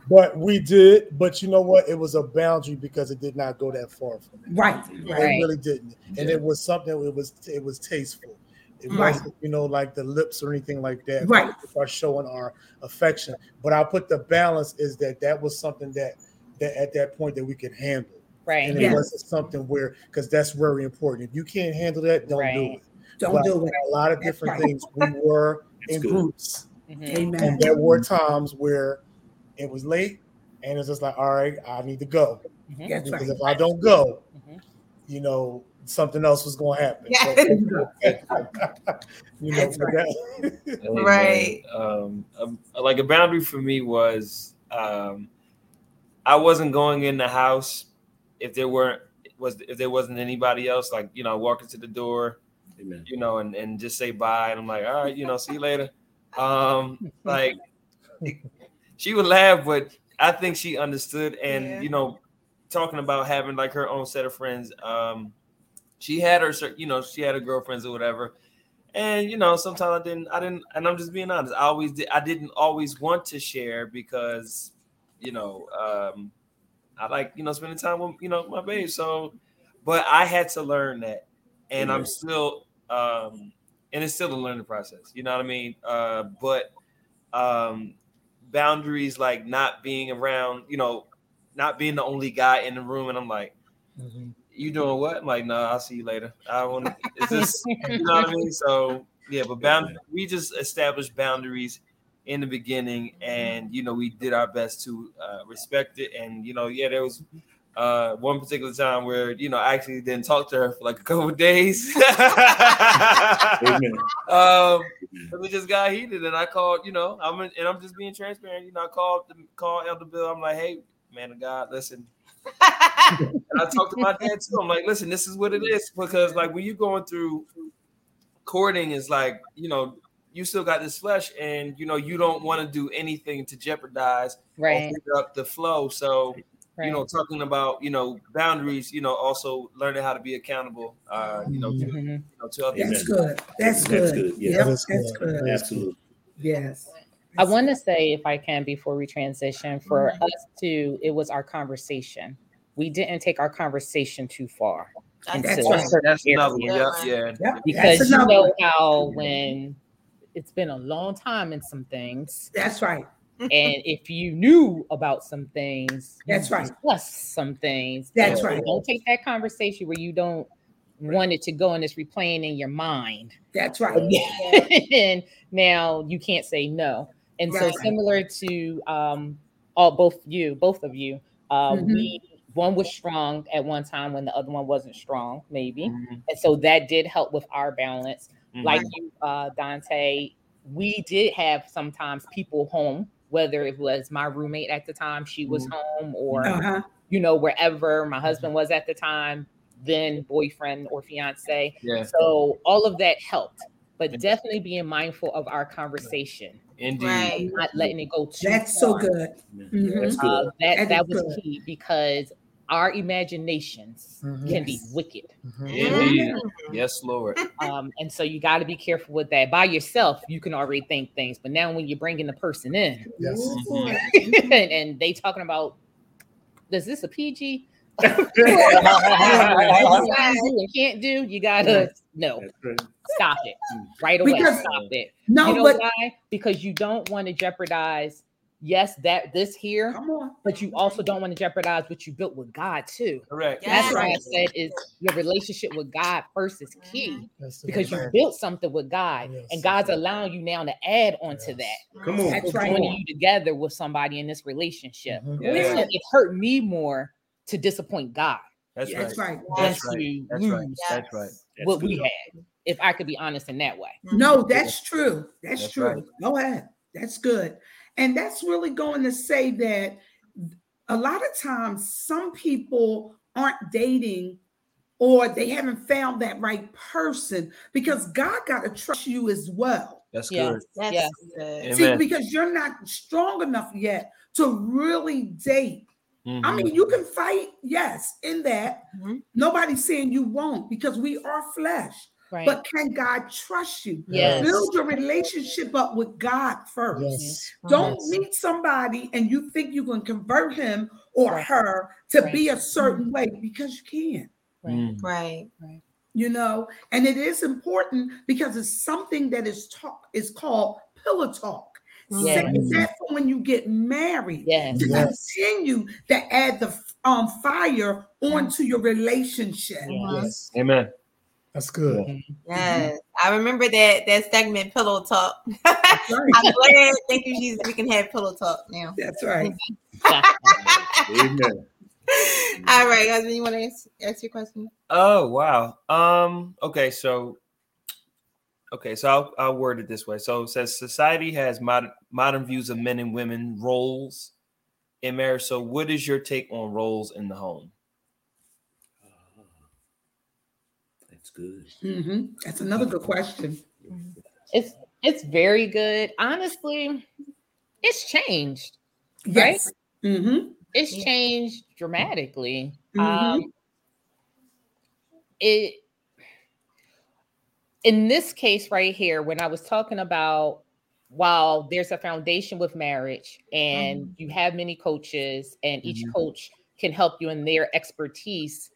but we did. But you know what? It was a boundary because it did not go that far from me. Right. It really didn't. And it was something. It was it was tasteful. It right. wasn't, you know, like the lips or anything like that. Right. Are showing our affection. But I put the balance is that that was something that that at that point that we could handle. Right. And it yeah. wasn't something where because that's very important. If you can't handle that, don't right. do it. Don't but do it. A lot of different right. things. We were in good. groups. Mm-hmm. And there were times where it was late and it's just like, all right, I need to go. Mm-hmm. Because right. if I don't go, mm-hmm. you know, something else was going to happen. Yeah. So, you know, right. right. Um, um, like a boundary for me was um, I wasn't going in the house if there weren't was if there wasn't anybody else. Like you know, walking to the door, Amen. you know, and and just say bye. And I'm like, all right, you know, see you later. Um, like she would laugh, but I think she understood. And yeah. you know, talking about having like her own set of friends. Um, she had her, you know, she had her girlfriends or whatever. And you know, sometimes I didn't, I didn't, and I'm just being honest. I always did, I didn't always want to share because you know, um, I like, you know, spending time with, you know, my babe. So, but I had to learn that. And I'm still, um, and it's still a learning process. You know what I mean? Uh, but um, boundaries like not being around, you know, not being the only guy in the room. And I'm like, mm-hmm. You doing what? I'm like, no, nah, I'll see you later. I want to, is this, you know what I mean? So, yeah, but bound, we just established boundaries in the beginning, and you know we did our best to uh, respect it. And you know, yeah, there was uh, one particular time where you know I actually didn't talk to her for like a couple of days. um, we just got heated, and I called. You know, I'm in, and I'm just being transparent. You know, I called called Elder Bill. I'm like, hey, man of God, listen. And I talked to my dad too. I'm like, listen, this is what it is because like when you're going through courting is like you know you still got this flesh and you know you don't want to do anything to jeopardize right up the flow so right. you know talking about you know boundaries you know also learning how to be accountable uh you know, mm-hmm. to, you know to other that's good that's, good, good. Yeah. Yep, that's, that's good. good absolutely yes I want to say, if I can, before we transition, for mm-hmm. us to, it was our conversation. We didn't take our conversation too far. That's, right. that's another, yeah, yeah. Because you know how when it's been a long time in some things. That's right. and if you knew about some things, that's right. Plus some things. That's right. Don't take that conversation where you don't want it to go and it's replaying in your mind. That's right. and now you can't say no. And right. so similar to um all both you, both of you, uh, mm-hmm. we one was strong at one time when the other one wasn't strong, maybe. Mm-hmm. And so that did help with our balance. Mm-hmm. Like you, uh, Dante, we did have sometimes people home, whether it was my roommate at the time, she was mm-hmm. home, or uh-huh. you know, wherever my husband was at the time, then boyfriend or fiance. Yeah. So all of that helped, but definitely being mindful of our conversation. Indeed. Right. Not letting it go too That's far. so good. Mm-hmm. That's good. Uh, that that, that was good. key because our imaginations mm-hmm. can be wicked. Mm-hmm. Indeed. Yes, Lord. Um, and so you got to be careful with that. By yourself, you can already think things, but now when you're bringing the person in, yes, and, and, they talking about, is this a PG? You can't do. You gotta no. Stop it right away. Because, Stop it. No, you know but, why? Because you don't want to jeopardize yes, that this here, but you also don't want to jeopardize what you built with God too. Correct. Yes. That's why I said is your relationship with God first is key because you built something with God, yes. and God's allowing you now to add onto yes. that. Come on, that's right. Joining you together with somebody in this relationship. Mm-hmm. Yeah. It hurt me more to disappoint God. That's right. That's right. That's right. That's right. That's. What good. we had, if I could be honest in that way. No, that's true. That's, that's true. Right. Go ahead. That's good. And that's really going to say that a lot of times some people aren't dating or they haven't found that right person because God got to trust you as well. That's good. That's yes. good. See, because you're not strong enough yet to really date. Mm-hmm. I mean, you can fight, yes, in that. Mm-hmm. Nobody's saying you won't because we are flesh. Right. But can God trust you? Yes. Build your relationship up with God first. Yes. Don't yes. meet somebody and you think you can convert him or right. her to right. be a certain mm. way because you can't. Right. Mm. right. Right. You know, and it is important because it's something that is talk is called pillow talk. Yes. That's for when you get married. Yes. To yes. continue to add the um, fire onto your relationship. Yes. Amen. That's good. Yes, I remember that that segment, pillow talk. I'm glad. Thank you, Jesus. We can have pillow talk now. That's right. Amen. All right, husband, you want to ask, ask your question? Oh wow. Um. Okay. So. Okay, so I'll, I'll word it this way. So it says society has modern modern views of men and women roles in marriage. So, what is your take on roles in the home? That's good. Mm-hmm. That's another good question. It's it's very good. Honestly, it's changed. Yes. Right? Mm-hmm. It's changed dramatically. Mm-hmm. Um, it in this case right here, when I was talking about while there's a foundation with marriage and mm-hmm. you have many coaches and each mm-hmm. coach can help you in their expertise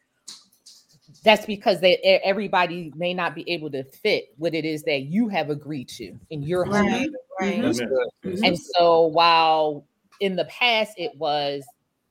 that's because they everybody may not be able to fit what it is that you have agreed to in your home. Right, right. Mm-hmm. And so while in the past it was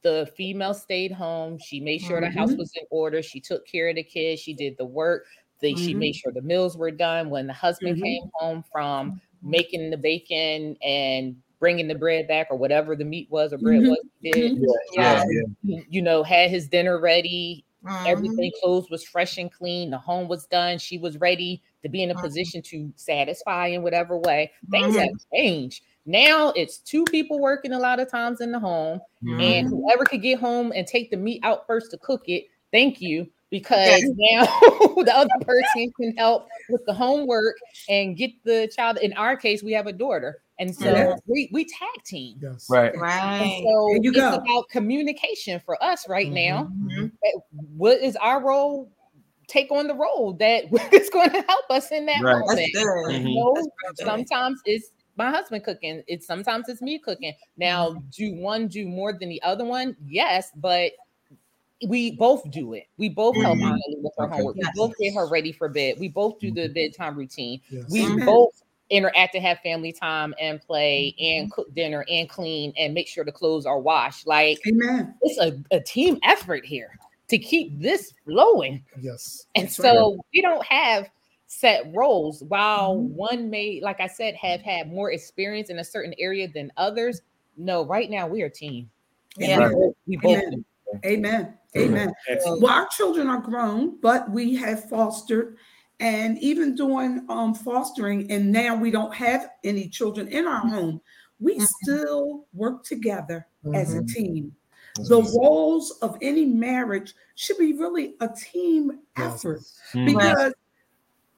the female stayed home, she made sure mm-hmm. the house mm-hmm. was in order, she took care of the kids, she did the work, the, mm-hmm. she made sure the meals were done. When the husband mm-hmm. came home from making the bacon and bringing the bread back or whatever the meat was or bread mm-hmm. was, did, yeah, yeah, yeah. you know, had his dinner ready, Mm-hmm. Everything clothes was fresh and clean. The home was done. She was ready to be in a mm-hmm. position to satisfy in whatever way. Things mm-hmm. have changed. Now it's two people working a lot of times in the home, and mm-hmm. whoever could get home and take the meat out first to cook it, thank you, because now the other person can help with the homework and get the child. In our case, we have a daughter. And so yeah. we, we tag team. Yes. Right. Right. And so you it's go. about communication for us right mm-hmm. now. Mm-hmm. What is our role? Take on the role that is going to help us in that right. moment. Mm-hmm. You know, sometimes it's my husband cooking. It's sometimes it's me cooking. Now, mm-hmm. do one do more than the other one? Yes, but we both do it. We both help mm-hmm. with her okay. homework. Yes. We both get her ready for bed. We both do the mm-hmm. bedtime routine. Yes. We both interact and have family time and play and cook dinner and clean and make sure the clothes are washed. Like, Amen. It's a, a team effort here to keep this flowing. Yes. And so right. we don't have set roles. While mm-hmm. one may, like I said, have had more experience in a certain area than others. No, right now we are a team. Yeah. We both, Amen. Amen. Well, our children are grown, but we have fostered and even doing um, fostering, and now we don't have any children in our home, we mm-hmm. still work together mm-hmm. as a mm-hmm. team. The roles of any marriage should be really a team effort mm-hmm. because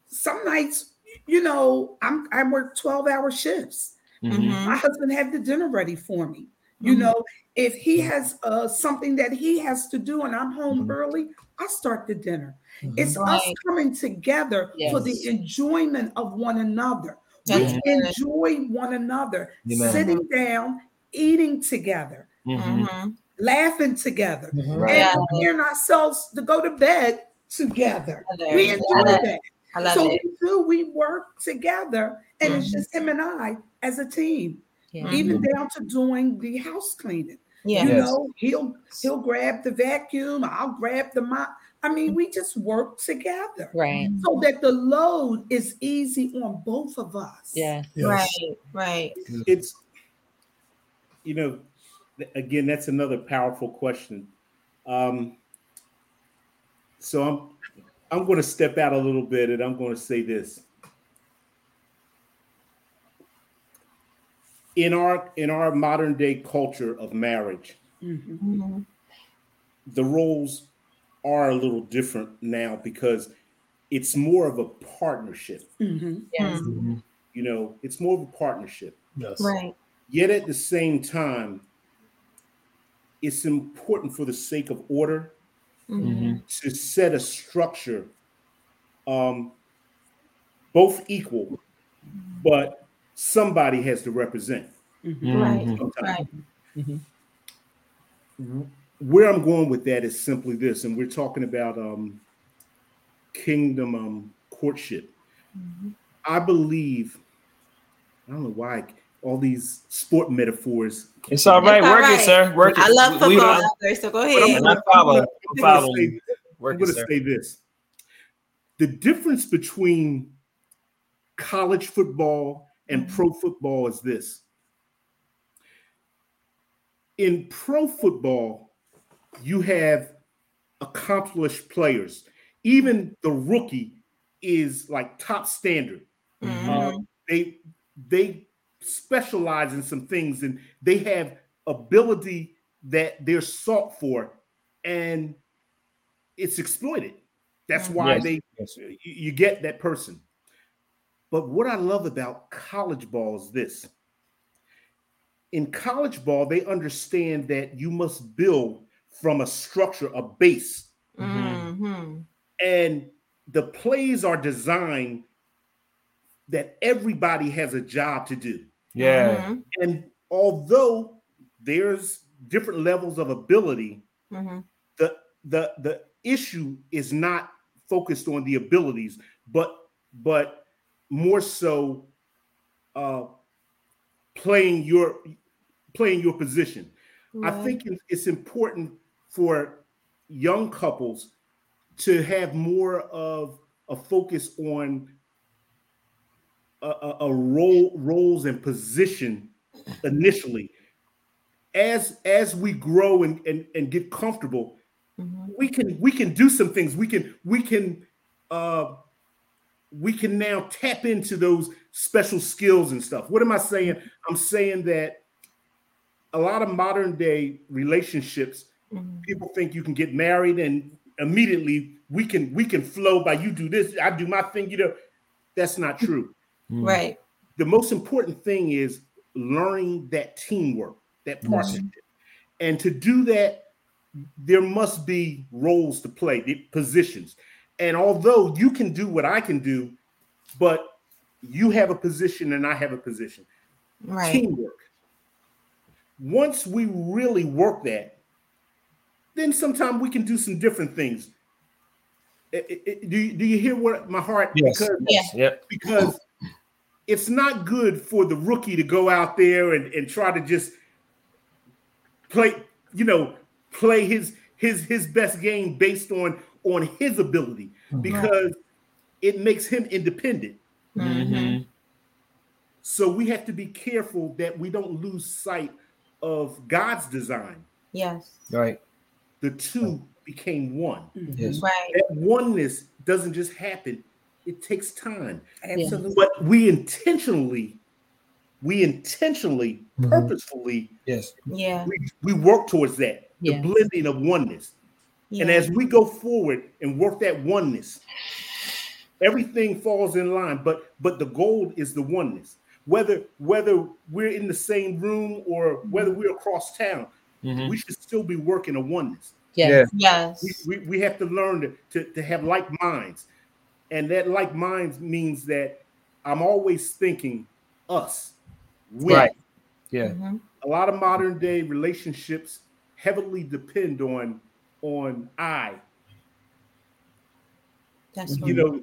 some nights, you know, I'm I work 12 hour shifts. Mm-hmm. My husband had the dinner ready for me. You mm-hmm. know, if he has uh, something that he has to do and I'm home mm-hmm. early, I start the dinner. Mm-hmm. It's right. us coming together yes. for the enjoyment of one another. That's we enjoy one another, Amen. sitting down, eating together, mm-hmm. mm-hmm. laughing together, mm-hmm. and preparing ourselves to go to bed together. We enjoy that. so it. we do, we work together, and it's just him and I as a team. Yeah. even mm-hmm. down to doing the house cleaning. Yeah. You yes. know, he'll he'll grab the vacuum, I'll grab the mop. I mean, we just work together. Right. So that the load is easy on both of us. Yeah. Yes. Right. Right. It's you know, again, that's another powerful question. Um, so I'm I'm going to step out a little bit and I'm going to say this. In our in our modern day culture of marriage, mm-hmm. the roles are a little different now because it's more of a partnership. Mm-hmm. Yes. Mm-hmm. You know, it's more of a partnership. Yes. Right. Yet at the same time, it's important for the sake of order mm-hmm. to set a structure, um, both equal, but somebody has to represent. Mm-hmm. Right. Mm-hmm. Right. Mm-hmm. Where I'm going with that is simply this, and we're talking about um, kingdom um, courtship. Mm-hmm. I believe, I don't know why all these sport metaphors. It's all right. Work right. it, sir. Work it. I love football, we, so go ahead. I'm, I'm, I'm going to say this. The difference between college football and mm-hmm. pro football is this. In pro football, you have accomplished players. Even the rookie is like top standard. Mm-hmm. Uh, they they specialize in some things and they have ability that they're sought for and it's exploited. That's why yes. they yes. you get that person. But what I love about college ball is this. In college ball, they understand that you must build from a structure, a base. Mm-hmm. And the plays are designed that everybody has a job to do. Yeah. Mm-hmm. And although there's different levels of ability, mm-hmm. the the the issue is not focused on the abilities, but but more so uh, playing your playing your position. Right. I think it's important for young couples to have more of a focus on a, a, a role roles and position initially. As as we grow and and, and get comfortable, mm-hmm. we can we can do some things. We can we can uh we can now tap into those special skills and stuff. What am I saying? I'm saying that a lot of modern day relationships, mm-hmm. people think you can get married and immediately we can we can flow by you do this, I do my thing, you know. That's not true. Mm-hmm. Right. The most important thing is learning that teamwork, that partnership. Mm-hmm. And to do that, there must be roles to play, positions. And although you can do what I can do, but you have a position and I have a position. Right. Teamwork. Once we really work that, then sometimes we can do some different things. It, it, it, do, you, do you hear what my heart? Yes. Because, yes. Because it's not good for the rookie to go out there and, and try to just play, you know, play his his his best game based on on his ability mm-hmm. because it makes him independent. Mm-hmm. So we have to be careful that we don't lose sight of God's design. Yes. Right. The two became one. Yes. Right. That oneness doesn't just happen. It takes time. Absolutely. But we intentionally, we intentionally, mm-hmm. purposefully, yes, yeah, we, we work towards that, the blending of oneness. Yeah. And as we go forward and work that oneness, everything falls in line. But but the goal is the oneness. Whether whether we're in the same room or whether we're across town, mm-hmm. we should still be working a oneness. Yes. Yes. We, we, we have to learn to, to, to have like minds. And that like minds means that I'm always thinking us. We. Right. Yeah. Mm-hmm. A lot of modern day relationships heavily depend on on I. That's you know,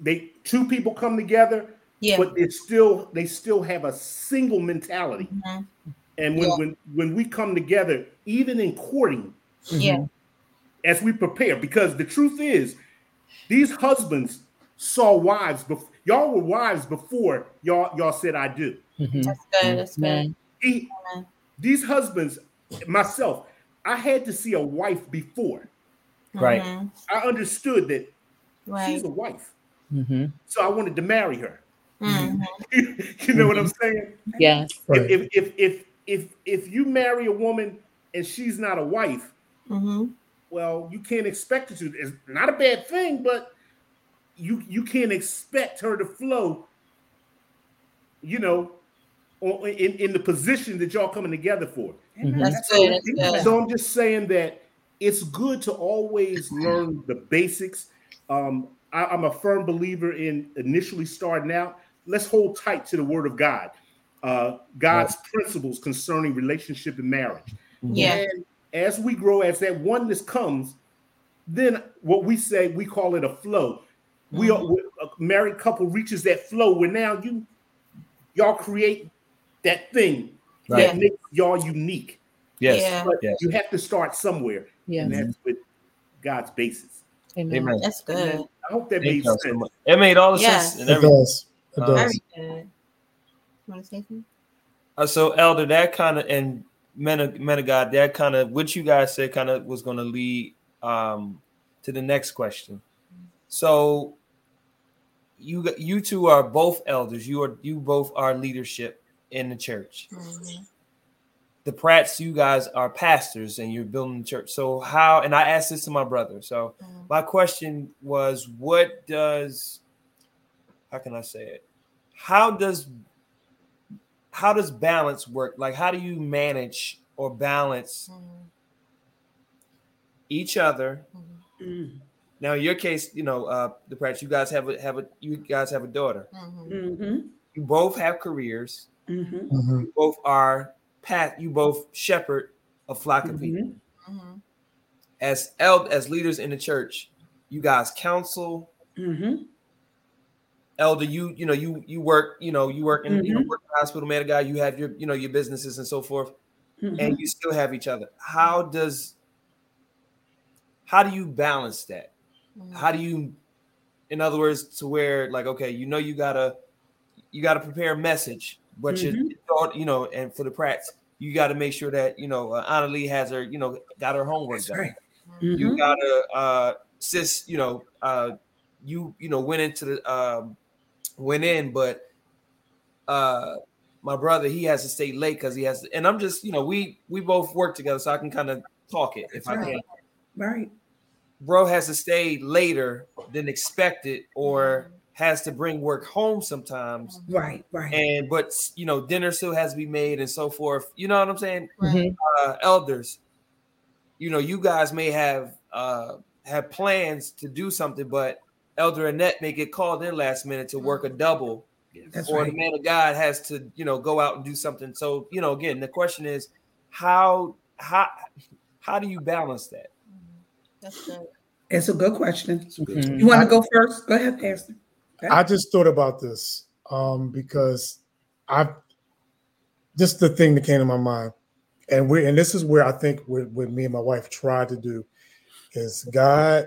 they two people come together, yeah. but it's still they still have a single mentality. Mm-hmm. And when, yeah. when when we come together, even in courting, yeah, as we prepare, because the truth is, these husbands saw wives before y'all were wives before y'all y'all said I do. Mm-hmm. That's good. That's good. He, these husbands, myself, I had to see a wife before. Right. Mm-hmm. I understood that right. she's a wife. Mm-hmm. So I wanted to marry her. Mm-hmm. you know what I'm saying? Yeah. Right. If, if if if if you marry a woman and she's not a wife, mm-hmm. well, you can't expect her to. It's not a bad thing, but you you can't expect her to flow. You know, in in the position that y'all coming together for. Mm-hmm. That's good. That's good. So I'm just saying that it's good to always learn the basics. Um, I, am a firm believer in initially starting out. Let's hold tight to the Word of God, uh, God's right. principles concerning relationship and marriage. Yeah. And as we grow, as that oneness comes, then what we say we call it a flow. Mm-hmm. We are a married couple reaches that flow where now you y'all create that thing right. that makes y'all unique. Yes. Yeah. But yes. you have to start somewhere. Yeah. And that's with God's basis. Amen. Amen. That's good. I hope that made sense. So it made all the yes. sense. It does. It does. Very good. Want to say something? Uh, so, Elder, that kind of and men of, men of God, that kind of what you guys said kind of was going to lead um, to the next question. So, you you two are both elders. You are you both are leadership in the church. Mm-hmm. The Pratts, you guys are pastors and you're building the church. So how? And I asked this to my brother. So mm-hmm. my question was, what does? How can I say it? How does how does balance work? Like, how do you manage or balance mm-hmm. each other? Mm-hmm. Now, in your case, you know, uh, the Pratts, you guys have a have a you guys have a daughter. Mm-hmm. mm-hmm. You both have careers. Mm-hmm. Mm-hmm. You both are pat. You both shepherd a flock of people. As eld as leaders in the church, you guys counsel. Elder, you you know you you work you know you work in you know work in the hospital, man. Guy, you have your you know your businesses and so forth, and you still have each other. How does how do you balance that? Mm-hmm. How do you, in other words, to where like okay, you know you gotta you gotta prepare a message, but mm-hmm. you you know, and for the Pratts, you got to make sure that you know uh, Anna Lee has her you know got her homework That's done. Right. Mm-hmm. You gotta uh sis, you know, uh you you know went into the um went in, but uh my brother he has to stay late because he has to, and I'm just you know we we both work together so I can kind of talk it if That's I can. Right bro has to stay later than expected or has to bring work home sometimes. Right, right. And but you know, dinner still has to be made and so forth. You know what I'm saying? Right. Uh, elders, you know, you guys may have uh have plans to do something, but Elder Annette may get called in last minute to work a double. That's or right. the man of God has to, you know, go out and do something. So, you know, again, the question is how how how do you balance that? That's good. It's a good question. Mm-hmm. You want to go first? Go ahead, Pastor. Okay. I just thought about this. um, because I've just the thing that came to my mind, and we and this is where I think what, what me and my wife tried to do is God,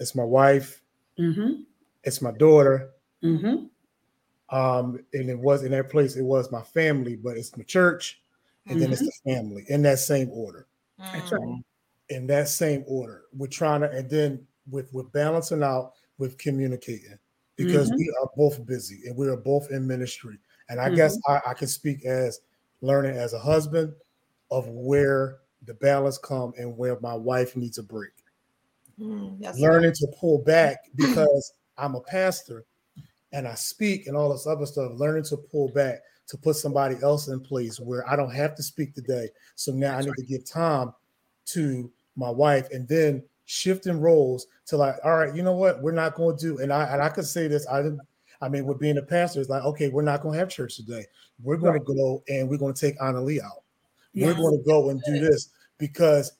it's my wife, mm-hmm. it's my daughter, mm-hmm. um, and it was in that place. It was my family, but it's my church, and mm-hmm. then it's mm-hmm. the family in that same order. That's right. In that same order, we're trying to, and then with with balancing out with communicating because mm-hmm. we are both busy and we are both in ministry. And I mm-hmm. guess I, I, can speak as learning as a husband of where the balance come and where my wife needs a break. Mm, learning right. to pull back because I'm a pastor and I speak and all this other stuff, learning to pull back to put somebody else in place where I don't have to speak today. So now That's I need right. to give time to my wife and then shifting roles to like, all right, you know what, we're not going to do, and I and I could say this, I didn't. I mean, with being a pastor, it's like, okay, we're not going to have church today. We're going right. to go and we're going to take Anna Lee out. Yes. We're going to go and do this because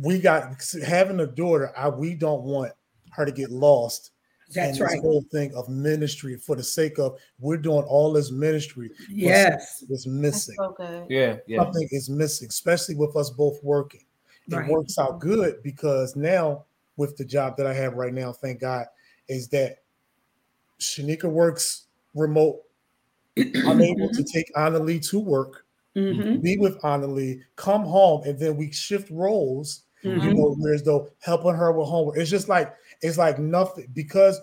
we got having a daughter. I, we don't want her to get lost. That's right. whole thing of ministry for the sake of we're doing all this ministry. Yes, is missing. So yeah, yeah, something is missing, especially with us both working it right. works out good because now with the job that I have right now, thank God, is that Shanika works remote. I'm able to mm-hmm. take Anna Lee to work, mm-hmm. be with Anna Lee, come home, and then we shift roles. Mm-hmm. You know, whereas though helping her with homework, it's just like it's like nothing because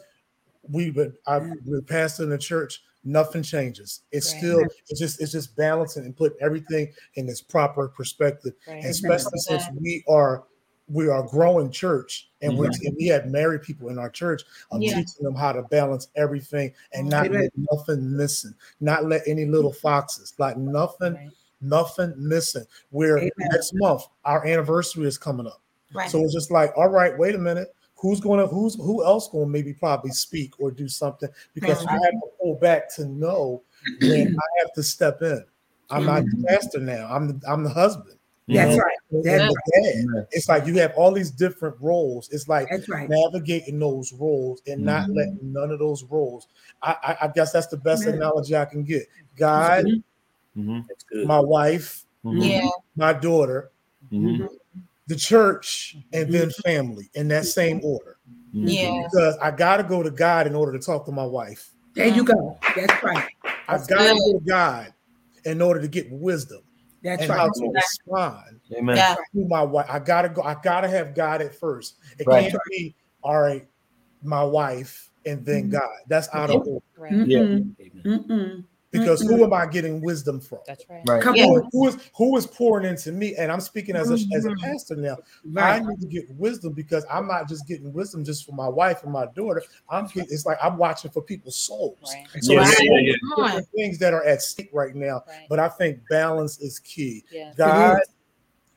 we would been I've been pastoring the church nothing changes. It's right. still it's just it's just balancing and putting everything in its proper perspective. Right. especially since we are we are growing church and mm-hmm. we and we have married people in our church. I'm yeah. teaching them how to balance everything and not let nothing missing, not let any little foxes, like nothing, right. nothing missing. Where next month our anniversary is coming up. Right. So it's just like, all right, wait a minute who's going to who's who else going to maybe probably speak or do something because mm-hmm. I have to pull back to know when I have to step in. I'm not the mm-hmm. pastor now. I'm the I'm the husband. That's know? right. That's dad. It's like you have all these different roles. It's like right. navigating those roles and not mm-hmm. letting none of those roles. I, I, I, guess that's the best analogy I can get. God, mm-hmm. my wife, mm-hmm. yeah. my daughter, mm-hmm the church, and then mm-hmm. family in that same order. Mm-hmm. Yeah. Because I got to go to God in order to talk to my wife. There you go. That's right. I've got to go to God in order to get wisdom. That's and right. How to respond Amen. Yeah. to my wife. I gotta go. I gotta have God at first. It right. can't be all right, my wife and then mm-hmm. God. That's out of order. Right. Yeah because mm-hmm. who am I getting wisdom from? That's right. right. Come yeah. on, who is who is pouring into me? And I'm speaking as a mm-hmm. as a mm-hmm. pastor now. Right. I need to get wisdom because I'm not just getting wisdom just for my wife and my daughter. I'm getting, it's like I'm watching for people's souls. Right. So yeah, yeah, yeah. things that are at stake right now. Right. But I think balance is key. Yeah. God,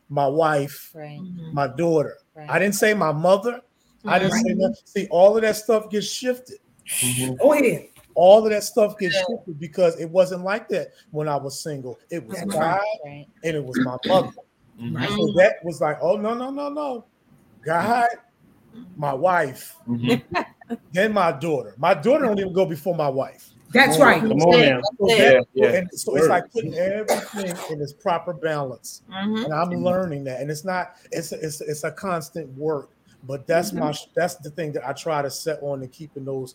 my wife, right. Mm-hmm. my daughter. I didn't say my mother. I didn't say that. See, all of that stuff gets shifted. Mm-hmm. Go ahead all of that stuff gets yeah. shifted because it wasn't like that when I was single. It was God right. and it was my mother. Mm-hmm. So that was like, oh no, no, no, no. God, my wife, mm-hmm. then my daughter. My daughter don't even go before my wife. That's oh, right. Come on now. So, that, yeah, yeah. And so it's like putting everything in its proper balance. Mm-hmm. And I'm learning that. And it's not, it's a, it's, it's a constant work. But that's mm-hmm. my that's the thing that I try to set on and keeping those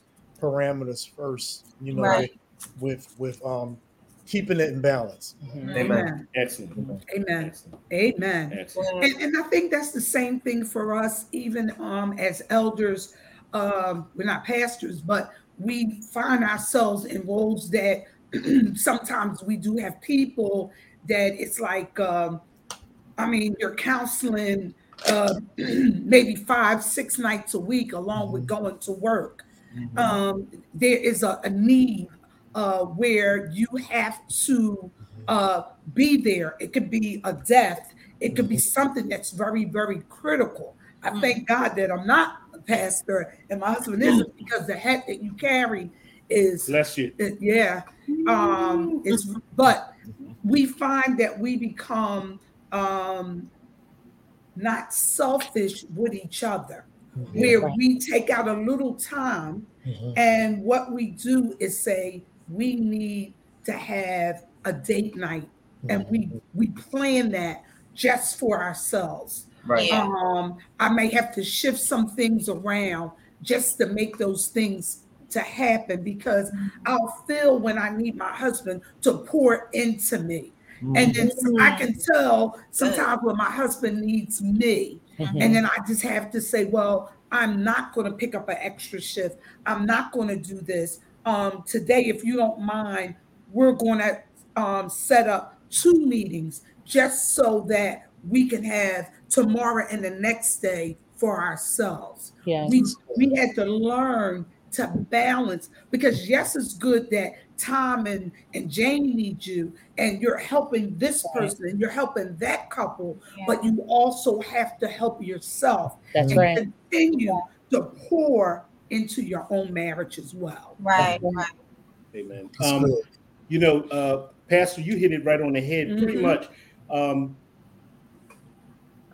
parameters first, you know, right. with with um keeping it in balance. Mm-hmm. Amen. Excellent. Amen. Amen. Excellent. And, and, I think that's the same thing for us, even um as elders. Um, we're not pastors, but we find ourselves in roles that sometimes we do have people that it's like um, I mean, you're counseling uh, maybe five, six nights a week along with mm-hmm. going to work. Mm-hmm. Um, there is a, a need uh, where you have to uh, be there. It could be a death. It could be mm-hmm. something that's very, very critical. I mm. thank God that I'm not a pastor and my husband isn't because the hat that you carry is bless you. It, yeah. Um, it's but we find that we become um, not selfish with each other mm-hmm. where we take out a little time mm-hmm. and what we do is say we need to have a date night and we mm-hmm. we plan that just for ourselves. Right. Um, I may have to shift some things around just to make those things to happen because mm-hmm. I'll feel when I need my husband to pour into me. Mm-hmm. And then I can tell sometimes when my husband needs me. Mm-hmm. And then I just have to say, well, I'm not going to pick up an extra shift. I'm not going to do this. Um, today, if you don't mind, we're going to um, set up two meetings just so that we can have tomorrow and the next day for ourselves. Yeah. We, we had to learn to balance because yes, it's good that Tom and, and Jane need you and you're helping this person and you're helping that couple, yeah. but you also have to help yourself That's and right. continue yeah. to pour into your own marriage as well. Right, right. Amen. Um, you know, uh, Pastor, you hit it right on the head. Mm-hmm. Pretty much, um,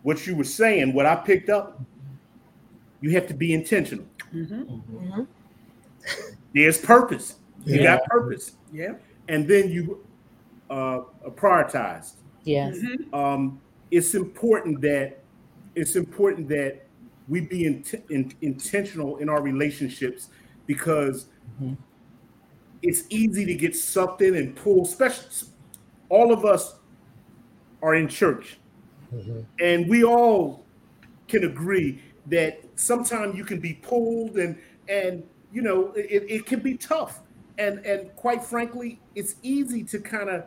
what you were saying, what I picked up, you have to be intentional. Mm-hmm. Mm-hmm. There's purpose. You yeah. got purpose. Yeah. And then you uh, prioritized. Yes. Mm-hmm. Um, it's important that it's important that we be in, in, intentional in our relationships because mm-hmm. it's easy to get sucked in and pulled. Especially, all of us are in church, mm-hmm. and we all can agree that sometimes you can be pulled and and you know it, it can be tough and and quite frankly it's easy to kind of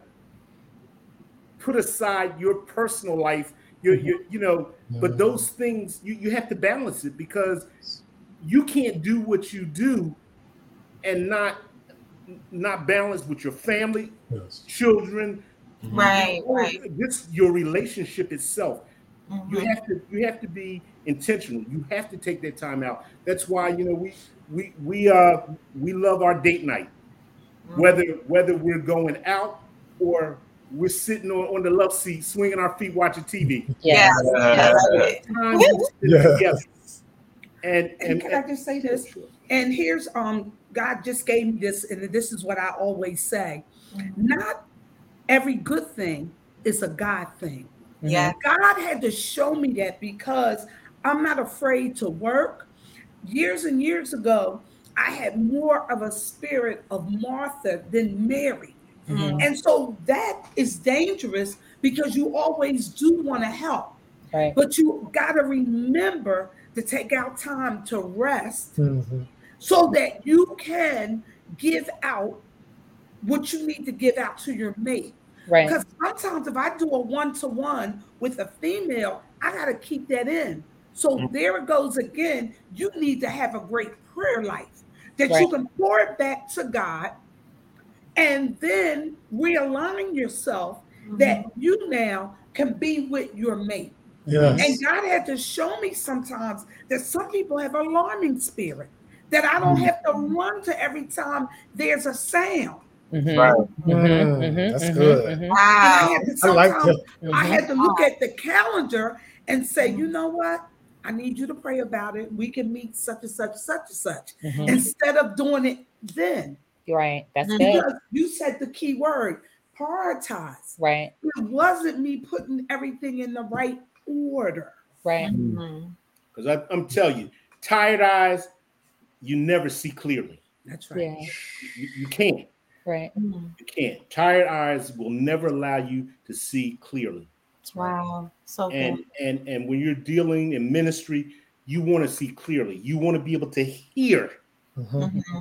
put aside your personal life your, your you know but mm-hmm. those things you, you have to balance it because you can't do what you do and not not balance with your family yes. children right right. this your relationship itself. Mm-hmm. you have to you have to be intentional. You have to take that time out. That's why you know we we we uh we love our date night mm-hmm. whether whether we're going out or we're sitting on, on the love seat swinging our feet watching tv yeah, yeah. yeah. And, and, and can I just say this? And here's um God just gave me this, and this is what I always say: mm-hmm. not every good thing is a God thing. Yeah, God had to show me that because I'm not afraid to work. Years and years ago, I had more of a spirit of Martha than Mary. Mm-hmm. And so that is dangerous because you always do want to help. Right. But you got to remember to take out time to rest mm-hmm. so that you can give out what you need to give out to your mate. Right. Because sometimes if I do a one to one with a female, I got to keep that in. So mm-hmm. there it goes again. You need to have a great prayer life that right. you can pour it back to God and then realign yourself mm-hmm. that you now can be with your mate. Yes. And God had to show me sometimes that some people have alarming spirit, that I don't mm-hmm. have to run to every time there's a sound. Mm-hmm. Right. Mm-hmm. mm-hmm. That's mm-hmm. good. Wow. I, I, like that. I had to look at the calendar and say, you know what? I need you to pray about it. We can meet such and such, such and such, mm-hmm. instead of doing it then. Right. That's because good. You said the key word prioritize. Right. It wasn't me putting everything in the right order. Right. Because mm-hmm. I'm telling you, tired eyes, you never see clearly. That's right. Yeah. You, you can't. Right. You can't. Tired eyes will never allow you to see clearly. Wow. So and good. and and when you're dealing in ministry, you want to see clearly. You want to be able to hear mm-hmm. mm-hmm.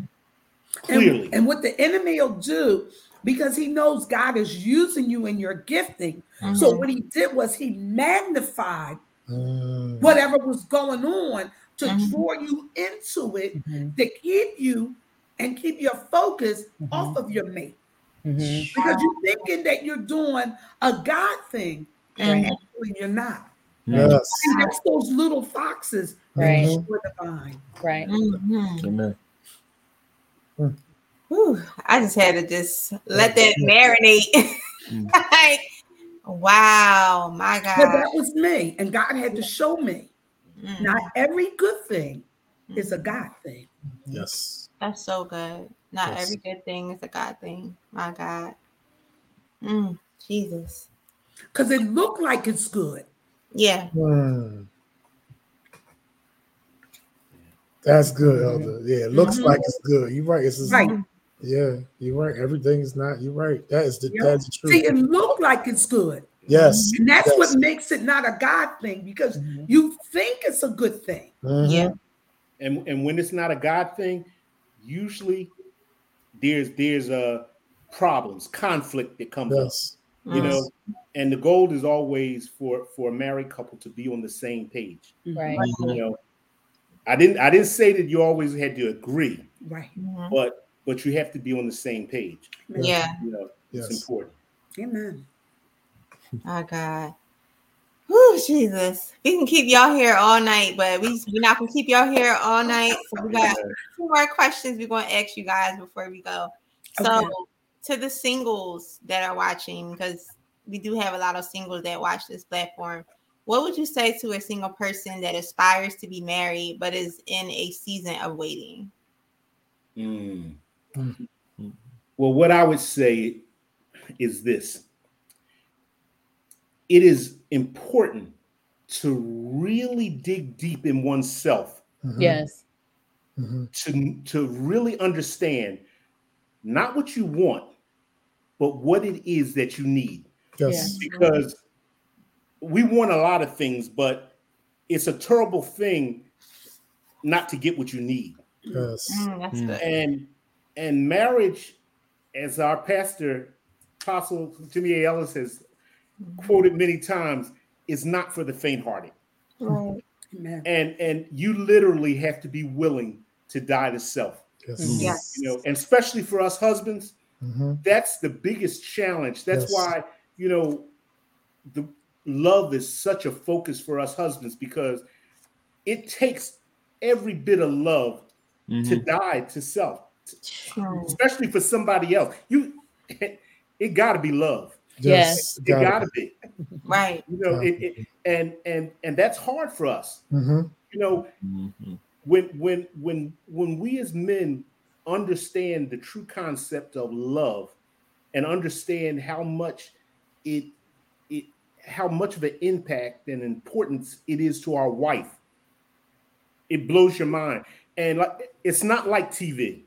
clearly. And, and, what the enemy will do, because he knows God is using you in your gifting. Mm-hmm. So what he did was he magnified mm. whatever was going on to mm-hmm. draw you into it, mm-hmm. to keep you and keep your focus mm-hmm. off of your mate. Because you're thinking that you're doing a God thing and actually you're not. Yes. And that's those little foxes right. for the vine. Right. Mm-hmm. Amen. Whew, I just had to just let that marinate. Mm. like, wow, my God. But that was me, and God had to show me Mm. Not every good thing mm. is a God thing. Yes. That's so good. Not yes. every good thing is a God thing. My God. Mm, Jesus. Because it looked like it's good. Yeah. Mm. That's good, Elder. Yeah, it looks mm-hmm. like it's good. You're right. It's right. Yeah, you're right. Everything is not. You're right. That is the yep. that's the truth. See, it look like it's good. Yes, and that's yes. what makes it not a God thing because mm-hmm. you think it's a good thing. Mm-hmm. Yeah, and and when it's not a God thing, usually there's there's a uh, problems, conflict that comes yes. Up. You know, mm-hmm. and the goal is always for for a married couple to be on the same page. Right. You know, I didn't I didn't say that you always had to agree. Right. Mm-hmm. But but you have to be on the same page. Yeah. You know, yes. it's important. Amen. Oh God. Whew, Jesus. We can keep y'all here all night, but we, we're not gonna keep y'all here all night. So we got two more questions we're gonna ask you guys before we go. So okay. To the singles that are watching, because we do have a lot of singles that watch this platform what would you say to a single person that aspires to be married but is in a season of waiting? Mm. Well, what I would say is this it is important to really dig deep in oneself. Mm-hmm. Yes. Mm-hmm. To, to really understand not what you want, but what it is that you need. Yes. Because we want a lot of things, but it's a terrible thing not to get what you need. Yes. Mm, mm. And and marriage, as our pastor, Apostle Jimmy A. Ellis has quoted many times, is not for the faint-hearted. Right. And and you literally have to be willing to die to self. Yes. Mm-hmm. yes. You know, and especially for us husbands, mm-hmm. that's the biggest challenge. That's yes. why, you know, the love is such a focus for us husbands because it takes every bit of love mm-hmm. to die to self, especially for somebody else. You, it got to be love. Yes, it got to be right. You know, it, it, and and and that's hard for us. Mm-hmm. You know, mm-hmm. when when when when we as men understand the true concept of love and understand how much it it how much of an impact and importance it is to our wife. It blows your mind, and like it's not like TV.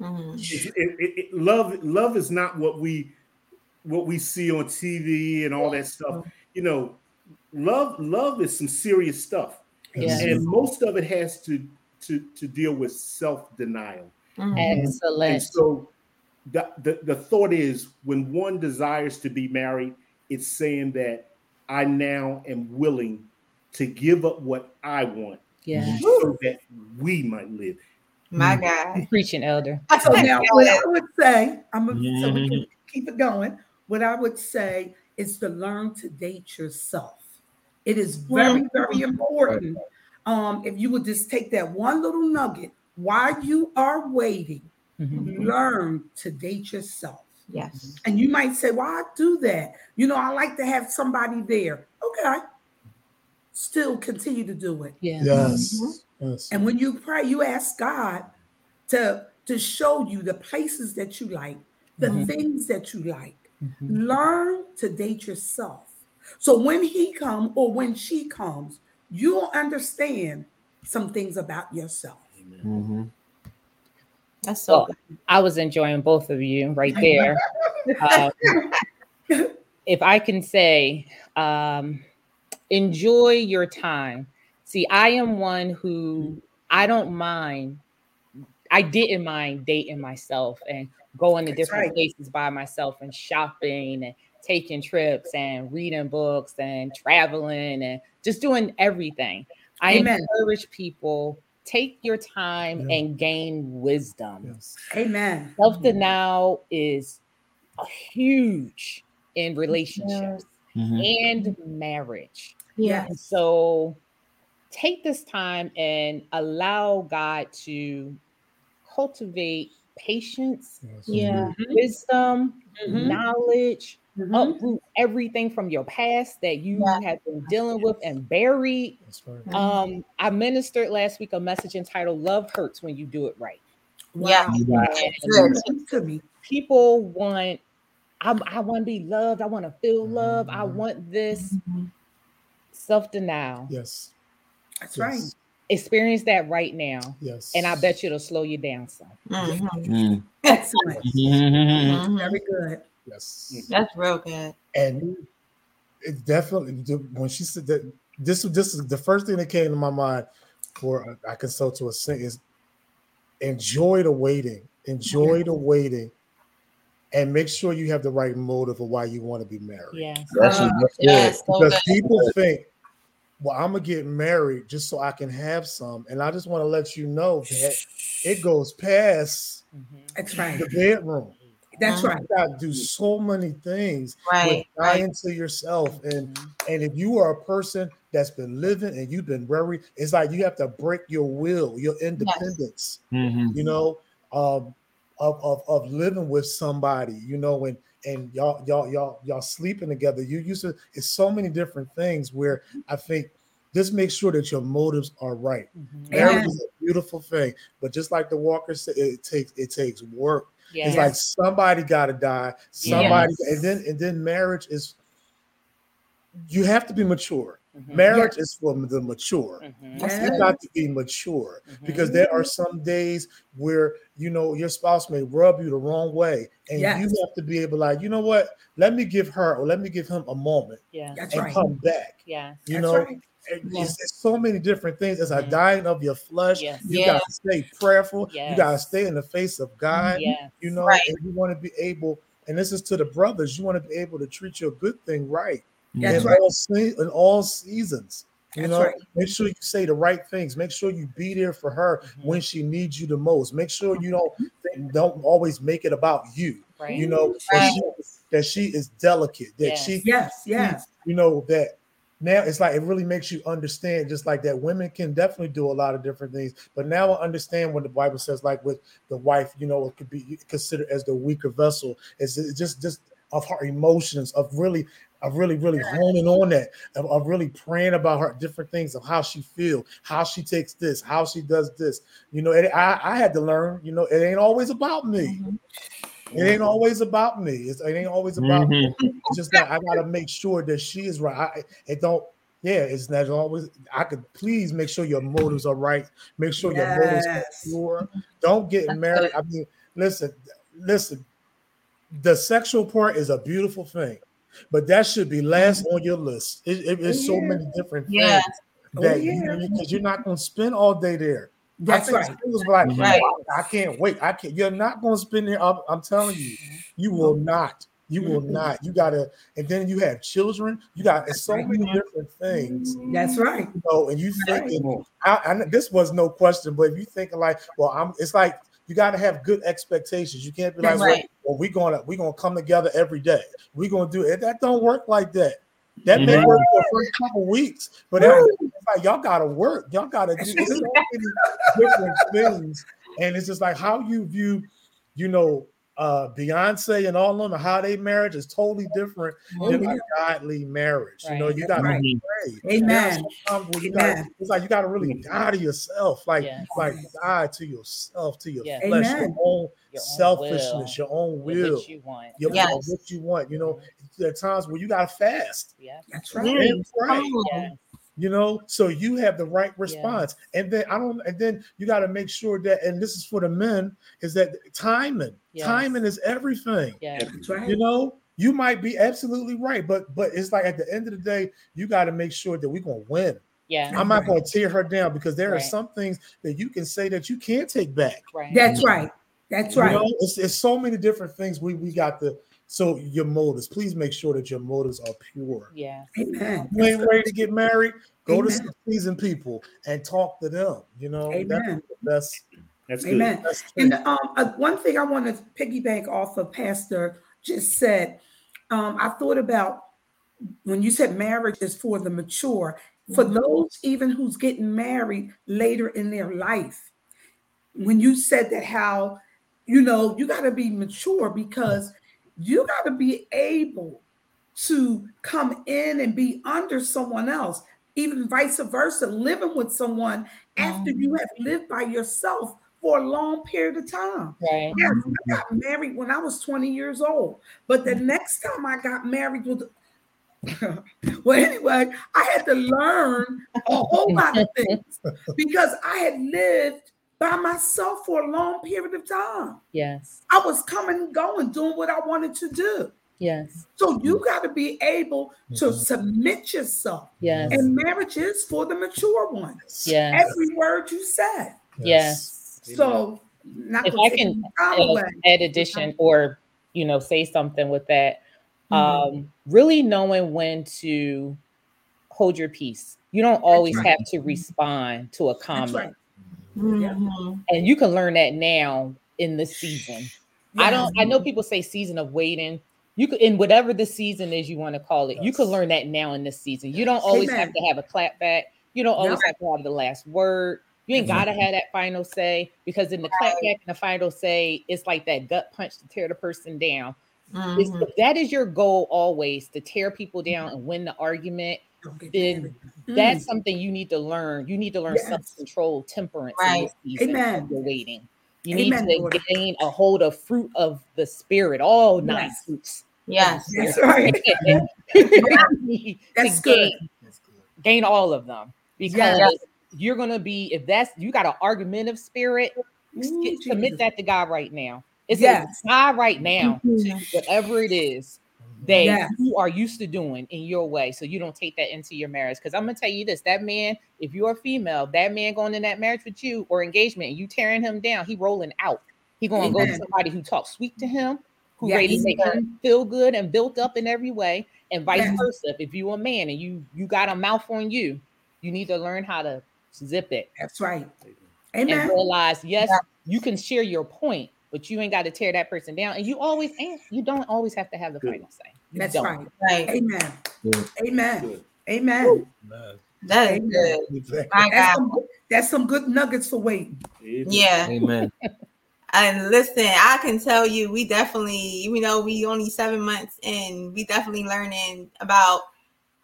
Mm-hmm. It, it, it, love, love is not what we what we see on TV and all that stuff. You know, love, love is some serious stuff, yes. and most of it has to to to deal with self denial. Mm-hmm. Excellent. And so the, the the thought is when one desires to be married it's saying that I now am willing to give up what I want yeah. so that we might live. My God. You're preaching, elder. So now what I would say, I'm gonna, mm-hmm. so we can keep it going. What I would say is to learn to date yourself. It is very, mm-hmm. very important. Um, if you would just take that one little nugget while you are waiting, mm-hmm. learn to date yourself. Yes. And you might say, Well, I do that. You know, I like to have somebody there. Okay. Still continue to do it. Yeah. Yes. Mm-hmm. yes. And when you pray, you ask God to, to show you the places that you like, the mm-hmm. things that you like. Mm-hmm. Learn to date yourself. So when he comes or when she comes, you'll understand some things about yourself. Mm-hmm. That's so. Well, I was enjoying both of you right there. um, if I can say, um, enjoy your time. See, I am one who I don't mind. I didn't mind dating myself and going to That's different right. places by myself and shopping and taking trips and reading books and traveling and just doing everything. I Amen. encourage people take your time yeah. and gain wisdom. Yes. Amen. Self denial is huge in relationships mm-hmm. and marriage. Yeah. So take this time and allow God to cultivate patience, yeah, wisdom, mm-hmm. knowledge, mm-hmm. uproot everything from your past that you yeah. have been dealing with and buried. Right. Um, I ministered last week a message entitled "Love Hurts When You Do It Right." Wow. Yeah, yeah. people want. I, I want to be loved. I want to feel love. I mm-hmm. want this mm-hmm. self denial. Yes, that's yes. right experience that right now. Yes. And I bet you it'll slow you down some. Mm-hmm. Mm. Excellent. Mm-hmm. Very good. Yes. That's real good. And it definitely when she said that this this is the first thing that came to my mind for I consult to a sing is enjoy the waiting. Enjoy the waiting and make sure you have the right motive of why you want to be married. Yes. That's, uh, yes. Because people think well, I'm gonna get married just so I can have some. And I just want to let you know that it goes past mm-hmm. That's right. the bedroom. That's right. You gotta do so many things. Right. Dying right. to yourself. And mm-hmm. and if you are a person that's been living and you've been very, it's like you have to break your will, your independence, yes. mm-hmm. you know, um, of, of of living with somebody, you know, and and y'all y'all y'all y'all sleeping together. You used to it's so many different things where I think just make sure that your motives are right. Mm-hmm. Marriage is a beautiful thing, but just like the Walker said, it takes it takes work. Yes. It's like somebody got to die. Somebody, yes. and then and then marriage is. You have to be mature. Mm-hmm. Marriage yes. is for the mature. Mm-hmm. You got to be mature mm-hmm. because there are some days where you know your spouse may rub you the wrong way, and yes. you have to be able, like, you know what? Let me give her or let me give him a moment, yeah, and right. come back. Yeah, you That's know. Right. Yes. It's, so many different things. As a mm-hmm. dying of your flesh, yes. you yes. gotta stay prayerful. You gotta stay in the face of God. You know, right. and you want to be able, and this is to the brothers, you want to be able to treat your good thing right. That's in right. all in all seasons. You That's know, right. make sure you say the right things. Make sure you be there for her mm-hmm. when she needs you the most. Make sure you don't don't always make it about you. Right. You know right. that, she, that, she, is delicate. That yes. she yes yes. You know that now it's like it really makes you understand just like that women can definitely do a lot of different things but now i understand when the bible says like with the wife you know it could be considered as the weaker vessel it's just just of her emotions of really of really, really honing on that, of, of, really praying about her different things of how she feel, how she takes this, how she does this. You know, it, I, I had to learn. You know, it ain't always about me. Mm-hmm. It ain't always about me. It's, it ain't always about mm-hmm. me. It's just that I got to make sure that she is right. I, it don't. Yeah, it's not always. I could please make sure your motives are right. Make sure yes. your motives are pure. Don't get That's married. Good. I mean, listen, listen. The sexual part is a beautiful thing but that should be last mm-hmm. on your list. It, it, it's yeah. so many different things yeah. that oh, yeah. you because you're not going to spend all day there. That's right. Like, mm-hmm. right. I can't wait. I can't. You're not going to spend there. I'm, I'm, telling you, mm-hmm. you will mm-hmm. not. You will mm-hmm. not. You gotta, and then you have children. You got so right. many different things. That's right. You know, and you thinking, I, I, this was no question, but if you thinking like, well, I'm. It's like you got to have good expectations. You can't be like, right. well, we're gonna we're gonna come together every day. We're gonna do it. That don't work like that. That mm-hmm. may work for a couple weeks, but like y'all gotta work. Y'all gotta do so many different things. And it's just like how you view, you know, uh Beyonce and all of them, how they marriage is totally different oh, than yeah. a godly marriage. Right. You know, you gotta right. pray. Amen. You gotta, it's like you gotta really die to yourself, like yes. like die to yourself, to your yes. flesh, Amen. your own your selfishness, will. your own will, what you want, your, yes. what you want. You know, mm-hmm. there are times where you gotta fast. Yeah, that's right. And pray you know? So you have the right response. Yeah. and then i don't and then you got to make sure that and this is for the men is that timing yes. timing is everything. Yeah. Right. you know? You might be absolutely right but but it's like at the end of the day you got to make sure that we're gonna win. Yeah. I'm not gonna tear her down because there right. are some things that you can say that you can't take back. Right. That's right. That's right. you know, it's, it's so many different things we we got to so your motives, please make sure that your motives are pure. Yeah. Amen. You ain't ready to get married. Go Amen. to some seasoned people and talk to them. You know, Amen. that's that's good. Amen. That's and um, uh, one thing I want to piggyback off of Pastor just said, um, I thought about when you said marriage is for the mature, for mm-hmm. those even who's getting married later in their life. When you said that, how you know you got to be mature because you got to be able to come in and be under someone else, even vice versa, living with someone after you mm-hmm. have lived by yourself for a long period of time. Right. Yes, I mm-hmm. got married when I was 20 years old, but the mm-hmm. next time I got married was well, anyway, I had to learn a whole lot of things because I had lived by myself for a long period of time. Yes. I was coming and going, doing what I wanted to do. Yes. So you got to be able to mm-hmm. submit yourself. Yes. And marriage is for the mature ones. Yes. Every word you said. Yes. So if I can uh, add addition or you know say something with that, mm-hmm. um, really knowing when to hold your peace. You don't always right. have to respond to a comment. Right. Mm-hmm. And you can learn that now in the season. Yes. I don't I know people say season of waiting. You could in whatever the season is you want to call it, yes. you can learn that now in this season. You don't always Amen. have to have a clap back. You don't always yep. have to have the last word. You ain't gotta have that final say because in the clap back and the final say, it's like that gut punch to tear the person down. Mm-hmm. that is your goal always to tear people down and win the argument, then that's mm. something you need to learn. You need to learn yes. self-control, temperance. Right. Amen. You're waiting. You Amen, need to Lord. gain a hold of fruit of the spirit, all yes. nine fruits. Yes, that's right. that's, good. Gain, gain all of them because yes. you're gonna be if that's you got an argumentative spirit, Ooh, commit that to God right now. It's yes. a God right now mm-hmm. whatever it is that yes. you are used to doing in your way so you don't take that into your marriage because i'm gonna tell you this that man if you're a female that man going in that marriage with you or engagement and you tearing him down he rolling out he gonna Amen. go to somebody who talks sweet to him who yes. ready to make him feel good and built up in every way and vice yes. versa if you're a man and you you got a mouth on you you need to learn how to zip it that's right Amen. and realize yes yeah. you can share your point but you ain't got to tear that person down. And you always and you don't always have to have the Good. final say. You That's don't. right. Right. Amen. Good. Amen. Good. Amen. That is good. That's some, that's some good nuggets for waiting. Yeah. Amen. and listen, I can tell you, we definitely, you know, we only seven months in, we definitely learning about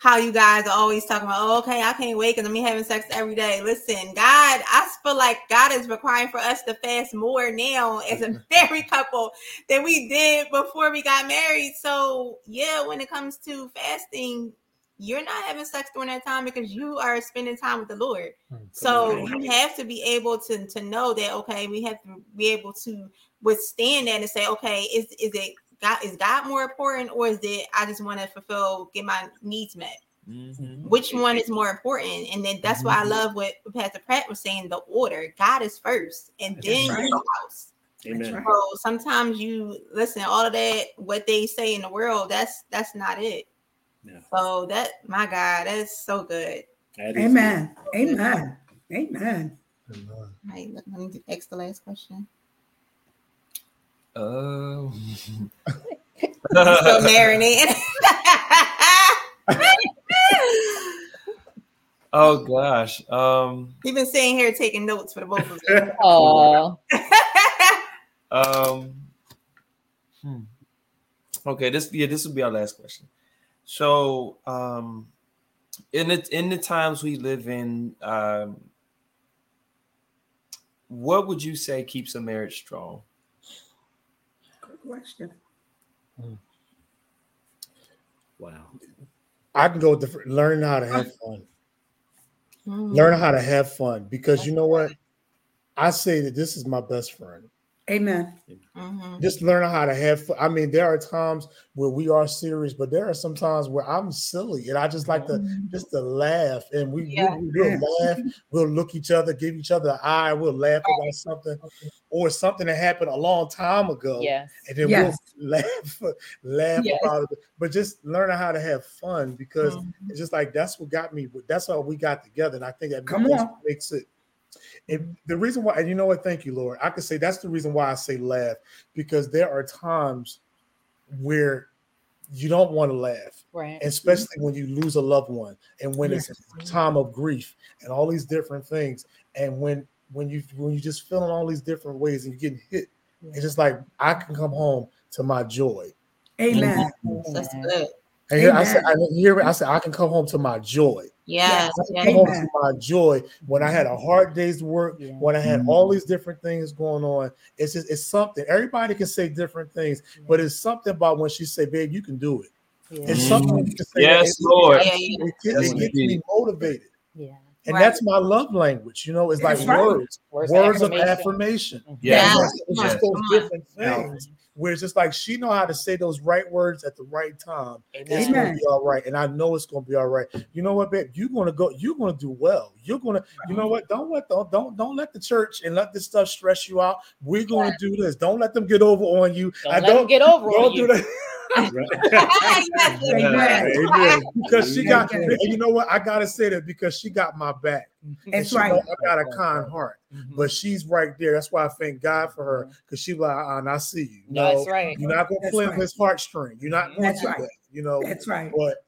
how you guys are always talking about, oh, okay, I can't wait because I'm having sex every day. Listen, God, I feel like God is requiring for us to fast more now as a married couple than we did before we got married. So, yeah, when it comes to fasting, you're not having sex during that time because you are spending time with the Lord. Hmm, so you have to be able to to know that okay, we have to be able to withstand that and say, okay, is is it God is God more important, or is it I just want to fulfill, get my needs met? Mm-hmm. Which one is more important? And then that's mm-hmm. why I mm-hmm. love what Pastor Pratt was saying: the order. God is first, and that's then right. your house. Amen. So sometimes you listen, all of that, what they say in the world, that's that's not it. Yeah. So that my God, that's so good. That Amen. Good. Amen. Amen. Amen. All right, let me ask the last question. Oh. so marinating. oh gosh. Um You've been sitting here taking notes for the both of us. Oh. um hmm. Okay, this yeah, this will be our last question. So um in the in the times we live in, um what would you say keeps a marriage strong? Question. Hmm. Wow. I can go with the learn how to have fun. Mm. Learn how to have fun because you know what? I say that this is my best friend. Amen. Mm-hmm. Just learning how to have fun. I mean, there are times where we are serious, but there are some times where I'm silly and I just like to mm-hmm. just to laugh. And we, yeah. we will laugh, we'll look each other, give each other an eye, we'll laugh about something or something that happened a long time ago. Yes. And then yes. we'll laugh, laugh yes. about it. But just learning how to have fun because mm-hmm. it's just like that's what got me. That's how we got together. And I think that Come makes, makes it and the reason why, and you know what? Thank you, Lord. I could say that's the reason why I say laugh because there are times where you don't want to laugh, right? Especially when you lose a loved one, and when yes. it's a time of grief, and all these different things, and when when you when you just feeling all these different ways, and you're getting hit, it's just like I can come home to my joy. Amen. That's good. And here I said, I hear I said I can come home to my joy. Yes, I come home to my joy when I had a hard day's work, yeah. when I had mm-hmm. all these different things going on. It's just it's something. Everybody can say different things, yeah. but it's something about when she say, "Babe, you can do it." Yeah. It's something you can say. Yes, Lord. It, it, it, gets me motivated. Yeah. And right. that's my love language, you know. It's like right. words, words, words of affirmation. Yeah, it's just those different things where it's just like she know how to say those right words at the right time. Amen. It's gonna be all right, and I know it's gonna be all right. You know what, babe? You're gonna go. You're gonna do well. You're gonna. You know what? Don't let don't don't don't let the church and let this stuff stress you out. We're gonna do this. Don't let them get over on you. Don't I don't get over. Don't do that. because she got, you know what? I gotta say that because she got my back. That's right. I got a kind heart, mm-hmm. but she's right there. That's why I thank God for her because she like, uh, and I see you. No, that's right. You're not gonna flip right. his heartstring. You're not going that's to right. that. You know, that's right. But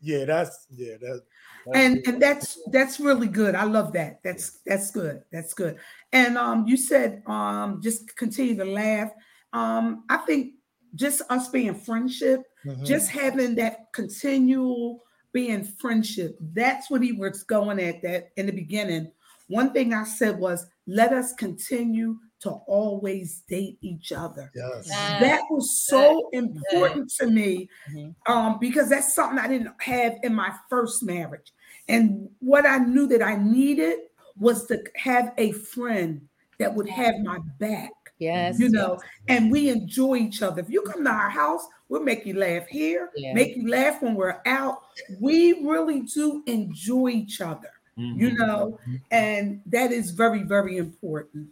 yeah, that's yeah, that's, that's and good. and that's that's really good. I love that. That's that's good. That's good. And um, you said um, just continue to laugh. Um, I think just us being friendship, mm-hmm. just having that continual being friendship. That's what he was going at that in the beginning. One thing I said was, let us continue to always date each other. Yes. That was so important to me mm-hmm. um, because that's something I didn't have in my first marriage. And what I knew that I needed was to have a friend that would have my back. Yes. You know, and we enjoy each other. If you come to our house, we'll make you laugh here, yeah. make you laugh when we're out. We really do enjoy each other, mm-hmm. you know, and that is very, very important.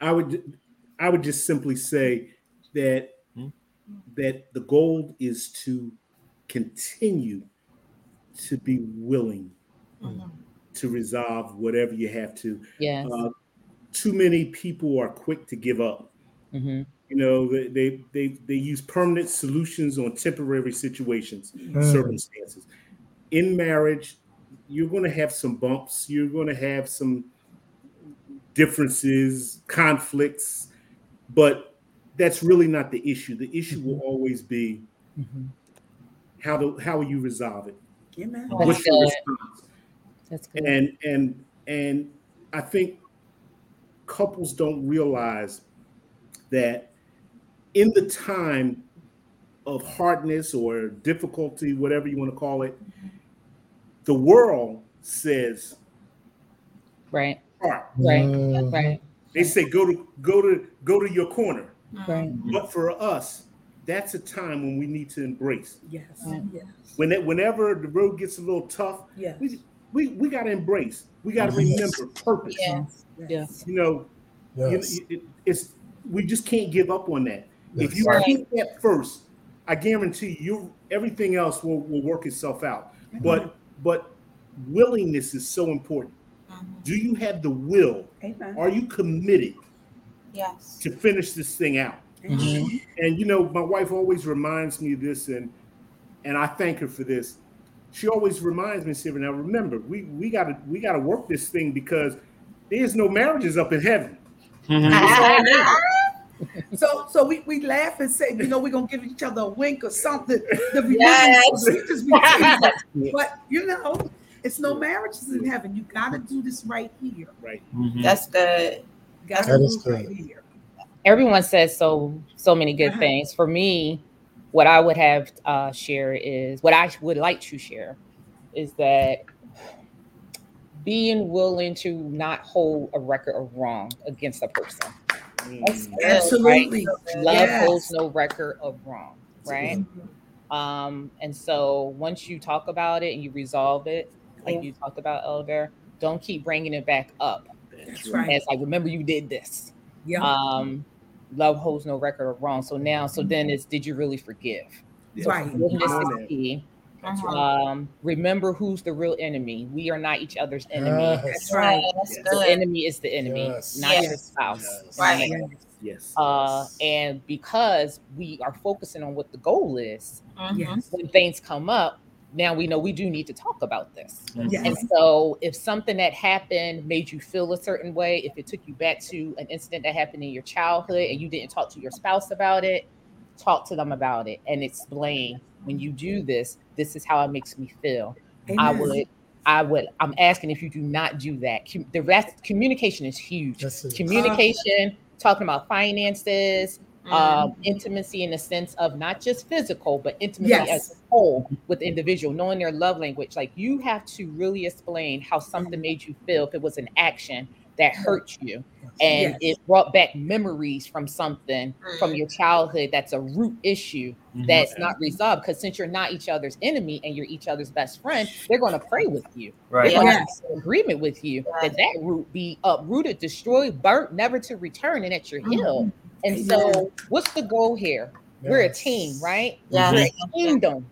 I would I would just simply say that mm-hmm. that the goal is to continue to be willing mm-hmm. to resolve whatever you have to. Yeah. Uh, too many people are quick to give up. Mm-hmm. You know, they, they they they use permanent solutions on temporary situations, mm. circumstances. In marriage, you're going to have some bumps. You're going to have some differences, conflicts, but that's really not the issue. The issue mm-hmm. will always be mm-hmm. how do how will you resolve it? Amen. What's your response? That's good. And and and I think couples don't realize that in the time of hardness or difficulty, whatever you want to call it, the world says, right, right, mm. right. They say go to go to go to your corner. Right. But for us, that's a time when we need to embrace. Yes. Yes. When it, whenever the road gets a little tough, yes. we we, we got to embrace. We got to remember purpose. Yes. Yes. You know, yes. You, it, it's we just can't give up on that. Yes. If you right. keep that first, I guarantee you everything else will, will work itself out. Mm-hmm. But but willingness is so important. Mm-hmm. Do you have the will? Amen. Are you committed? Yes. To finish this thing out. Mm-hmm. And you know, my wife always reminds me of this, and and I thank her for this. She always reminds me, Sarah. Now remember, we we gotta we gotta work this thing because there's no marriages up in heaven. Mm-hmm. so so we, we laugh and say, you know, we're gonna give each other a wink or something. yes. but you know, it's no marriages in heaven. You gotta do this right here. Right. Mm-hmm. That's good. Gotta that do right here. Everyone says so so many good uh-huh. things. For me, what I would have uh share is what I would like to share is that being willing to not hold a record of wrong against a person. Mm. Absolutely. Right? Love yes. holds no record of wrong, right? Mm-hmm. Um, and so once you talk about it and you resolve it, like yeah. you talked about, Elder, don't keep bringing it back up. That's right. As like, remember you did this. Yeah. Um, love holds no record of wrong. So now, so then it's did you really forgive? Right. Forgiveness is key. Uh-huh. Um, remember who's the real enemy. We are not each other's enemy. Yes. That's right. That's yes. The enemy is the enemy, yes. not yes. your spouse. Right. Yes. Uh, and because we are focusing on what the goal is, mm-hmm. when things come up, now we know we do need to talk about this. Yes. And so, if something that happened made you feel a certain way, if it took you back to an incident that happened in your childhood and you didn't talk to your spouse about it, talk to them about it and explain when you do this, this is how it makes me feel. Amen. I would I would, I'm asking if you do not do that. The rest, communication is huge. Communication, talking about finances, mm. um, intimacy in the sense of not just physical, but intimacy yes. as a whole with the individual, knowing their love language. Like you have to really explain how something made you feel if it was an action that hurt you and yes. it brought back memories from something from your childhood that's a root issue mm-hmm. that's not resolved because since you're not each other's enemy and you're each other's best friend they're going to pray with you right they're yes. agreement with you that that root be uprooted destroyed burnt never to return and that you're mm-hmm. healed and so what's the goal here yes. we're a team right yeah we're a kingdom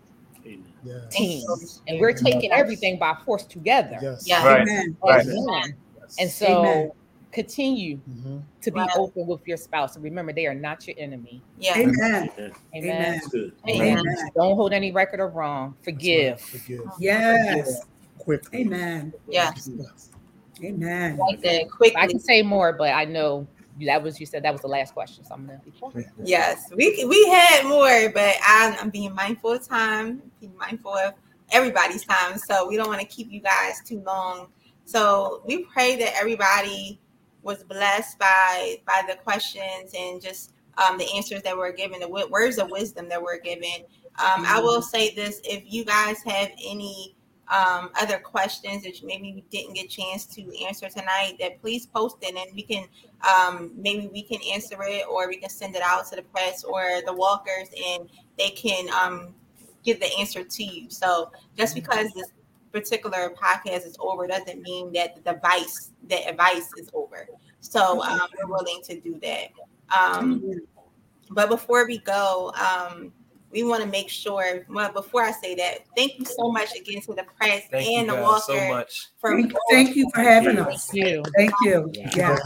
yes. team and we're taking everything by force together yes. Yeah. Right. Amen. Right. Amen. And so Amen. continue mm-hmm. to be right. open with your spouse. And remember, they are not your enemy. Yeah. Amen. Amen. Amen. Amen. Amen. Don't hold any record of wrong. Forgive. Forgive. Yes. Quickly. Amen. Yes. Amen. Like that. Quickly. I can say more, but I know that was you said that was the last question. So I'm gonna be Yes, we we had more, but I'm, I'm being mindful of time, being mindful of everybody's time. So we don't want to keep you guys too long so we pray that everybody was blessed by by the questions and just um, the answers that were given, the words of wisdom that were given. Um, I will say this: if you guys have any um, other questions that maybe we didn't get a chance to answer tonight, that please post it and we can um, maybe we can answer it or we can send it out to the Pratts or the walkers and they can um, give the answer to you. So just because this particular podcast is over doesn't mean that the device the advice is over. So um, we're willing to do that. Um, but before we go, um, we want to make sure. Well, before I say that, thank you so much again to the Pratts thank and the Walker so much. For thank, thank you for having us. Thank you. Thank you. Yeah. yeah.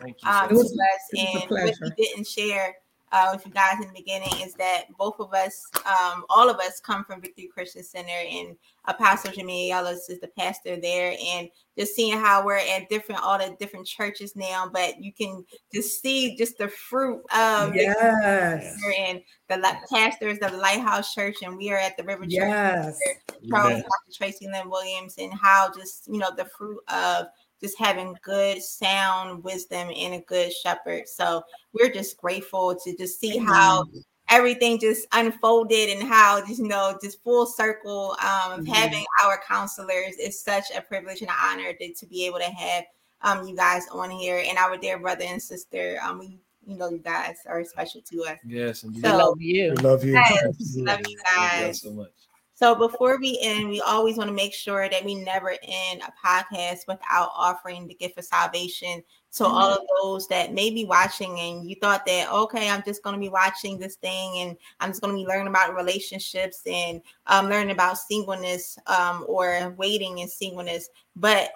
Thank you. Um, it was, it was and what we didn't share uh, with you guys in the beginning is that both of us, um, all of us, come from Victory Christian Center, and Apostle Jimmy Ellis is the pastor there, and just seeing how we're at different all the different churches now, but you can just see just the fruit of yes, and the pastors of the Lighthouse Church, and we are at the River yes. Church, Charles Dr. Tracy Lynn Williams, and how just you know the fruit of just having good sound wisdom and a good shepherd so we're just grateful to just see how everything just unfolded and how just you know just full circle um, of mm-hmm. having our counselors is such a privilege and an honor to, to be able to have um, you guys on here and our dear brother and sister. Um, we you know you guys are special to us. Yes and so, love you. We love you. Yes, love you guys. so much. So before we end, we always want to make sure that we never end a podcast without offering the gift of salvation to mm-hmm. all of those that may be watching and you thought that okay, I'm just going to be watching this thing and I'm just going to be learning about relationships and um, learning about singleness um, or waiting in singleness. But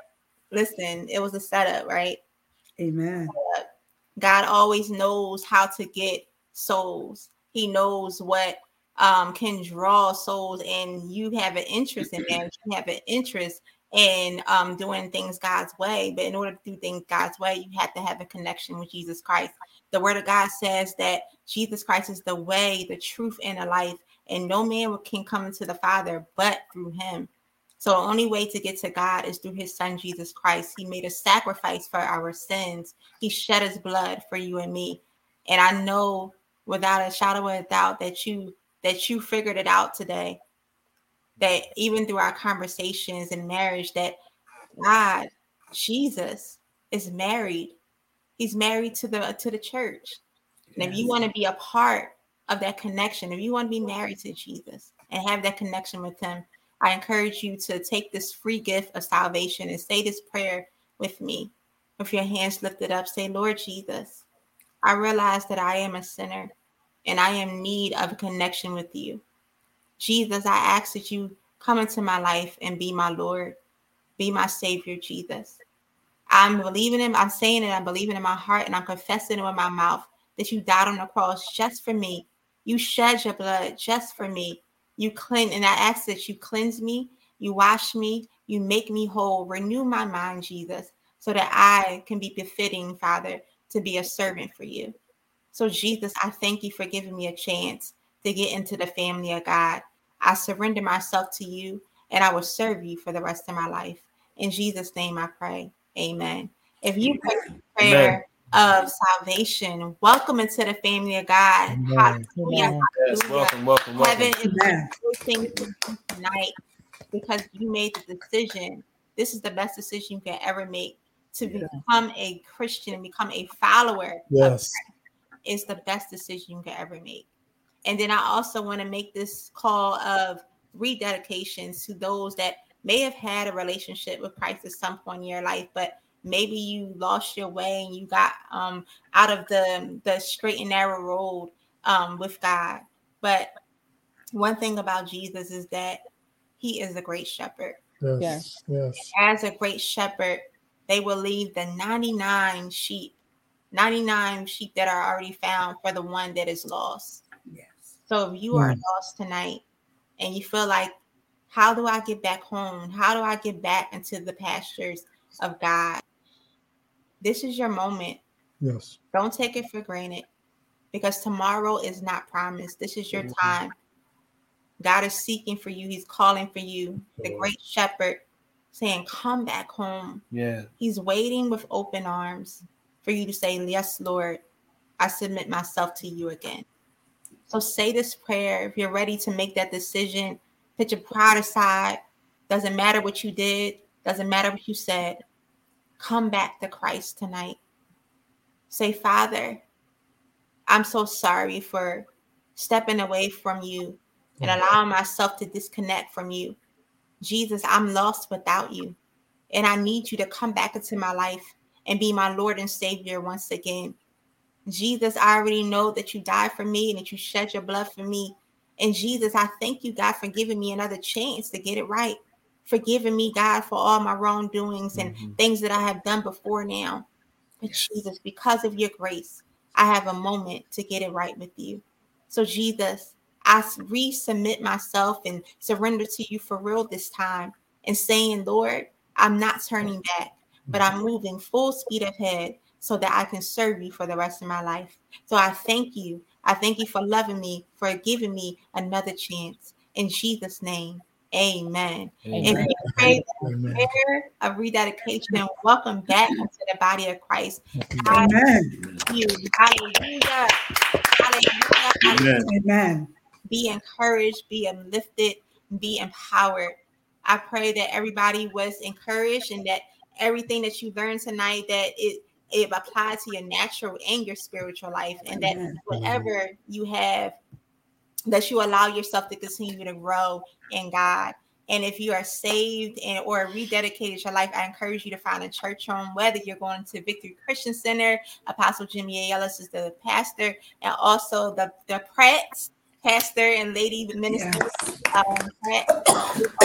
listen, it was a setup, right? Amen. God always knows how to get souls. He knows what um, can draw souls and you have an interest in marriage, you have an interest in um, doing things God's way. But in order to do things God's way, you have to have a connection with Jesus Christ. The word of God says that Jesus Christ is the way, the truth, and the life, and no man can come to the Father but through him. So the only way to get to God is through his son Jesus Christ. He made a sacrifice for our sins. He shed his blood for you and me. And I know without a shadow of a doubt that you that you figured it out today. That even through our conversations in marriage, that God, Jesus, is married. He's married to the to the church. And if you want to be a part of that connection, if you want to be married to Jesus and have that connection with him, I encourage you to take this free gift of salvation and say this prayer with me. With your hands lifted up, say, Lord Jesus, I realize that I am a sinner and I am in need of a connection with you. Jesus, I ask that you come into my life and be my Lord, be my Savior, Jesus. I'm believing him, I'm saying it, I'm believing in my heart, and I'm confessing it with my mouth that you died on the cross just for me. You shed your blood just for me. You cleanse, and I ask that you cleanse me, you wash me, you make me whole, renew my mind, Jesus, so that I can be befitting, Father, to be a servant for you. So, Jesus, I thank you for giving me a chance to get into the family of God. I surrender myself to you and I will serve you for the rest of my life. In Jesus' name I pray. Amen. If you pray prayer Amen. of salvation, welcome into the family of God. Amen. Hallelujah. Yes, welcome, welcome, welcome. Heaven is rejoicing tonight because you made the decision. This is the best decision you can ever make to yeah. become a Christian and become a follower. Yes. Is the best decision you can ever make. And then I also want to make this call of rededications to those that may have had a relationship with Christ at some point in your life, but maybe you lost your way and you got um, out of the the straight and narrow road um, with God. But one thing about Jesus is that he is a great shepherd. Yes. Yes. As a great shepherd, they will leave the 99 sheep, 99 sheep that are already found for the one that is lost. So if you are mm. lost tonight and you feel like, how do I get back home? How do I get back into the pastures of God? This is your moment. Yes. Don't take it for granted because tomorrow is not promised. This is your mm-hmm. time. God is seeking for you. He's calling for you. The great shepherd saying, Come back home. Yeah. He's waiting with open arms for you to say, Yes, Lord, I submit myself to you again. So say this prayer if you're ready to make that decision. Put your pride aside. Doesn't matter what you did, doesn't matter what you said. Come back to Christ tonight. Say, Father, I'm so sorry for stepping away from you and mm-hmm. allowing myself to disconnect from you. Jesus, I'm lost without you. And I need you to come back into my life and be my Lord and Savior once again. Jesus, I already know that you died for me and that you shed your blood for me. And Jesus, I thank you, God, for giving me another chance to get it right. Forgiving me, God, for all my wrongdoings and mm-hmm. things that I have done before now. But Jesus, because of your grace, I have a moment to get it right with you. So, Jesus, I resubmit myself and surrender to you for real this time and saying, Lord, I'm not turning back, but I'm moving full speed ahead so that I can serve you for the rest of my life. So I thank you. I thank you for loving me, for giving me another chance. In Jesus' name, amen. amen. And pray that prayer of rededication. Welcome back into the body of Christ. Amen. Hallelujah. Hallelujah. Amen. Amen. Be encouraged, be uplifted, be empowered. I pray that everybody was encouraged and that everything that you learned tonight that it it applies to your natural and your spiritual life, and that whatever you have, that you allow yourself to continue to grow in God. And if you are saved and or rededicated your life, I encourage you to find a church home, whether you're going to Victory Christian Center, Apostle Jimmy A. Ellis is the pastor, and also the the Pratts, pastor and lady minister, yes. um, Pratt,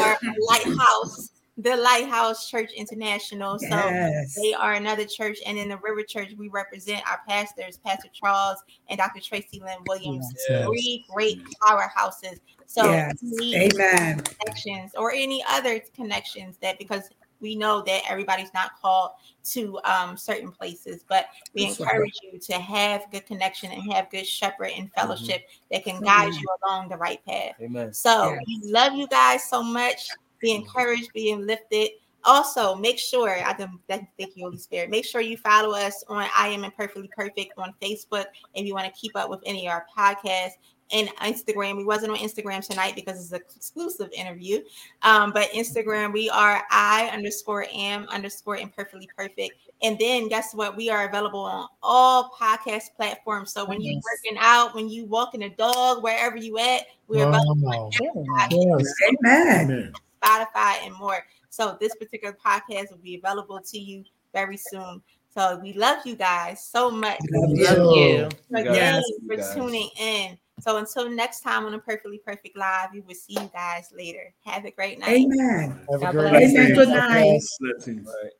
are Lighthouse the Lighthouse Church International. Yes. So they are another church. And in the River Church, we represent our pastors, Pastor Charles and Dr. Tracy Lynn Williams. Yes. Three great powerhouses. So yes. Amen. connections or any other connections that because we know that everybody's not called to um, certain places, but we That's encourage right. you to have good connection and have good shepherd and mm-hmm. fellowship mm-hmm. that can guide mm-hmm. you along the right path. Amen. So yes. we love you guys so much be encouraged, being lifted. Also, make sure I thank you, Holy Spirit. Make sure you follow us on I Am Imperfectly Perfect on Facebook if you want to keep up with any of our podcasts and Instagram. We wasn't on Instagram tonight because it's an exclusive interview. Um, but Instagram, we are I underscore am underscore imperfectly perfect. And then guess what? We are available on all podcast platforms. So when yes. you're working out, when you walking a dog, wherever you at, we're available. Oh, yes. Amen. Spotify, and more. So this particular podcast will be available to you very soon. So we love you guys so much. Love you. Love you. Again yes. for tuning in. So until next time on Imperfectly Perfect Live, we will see you guys later. Have a great night. Amen. Have a great night. Amen. Good night.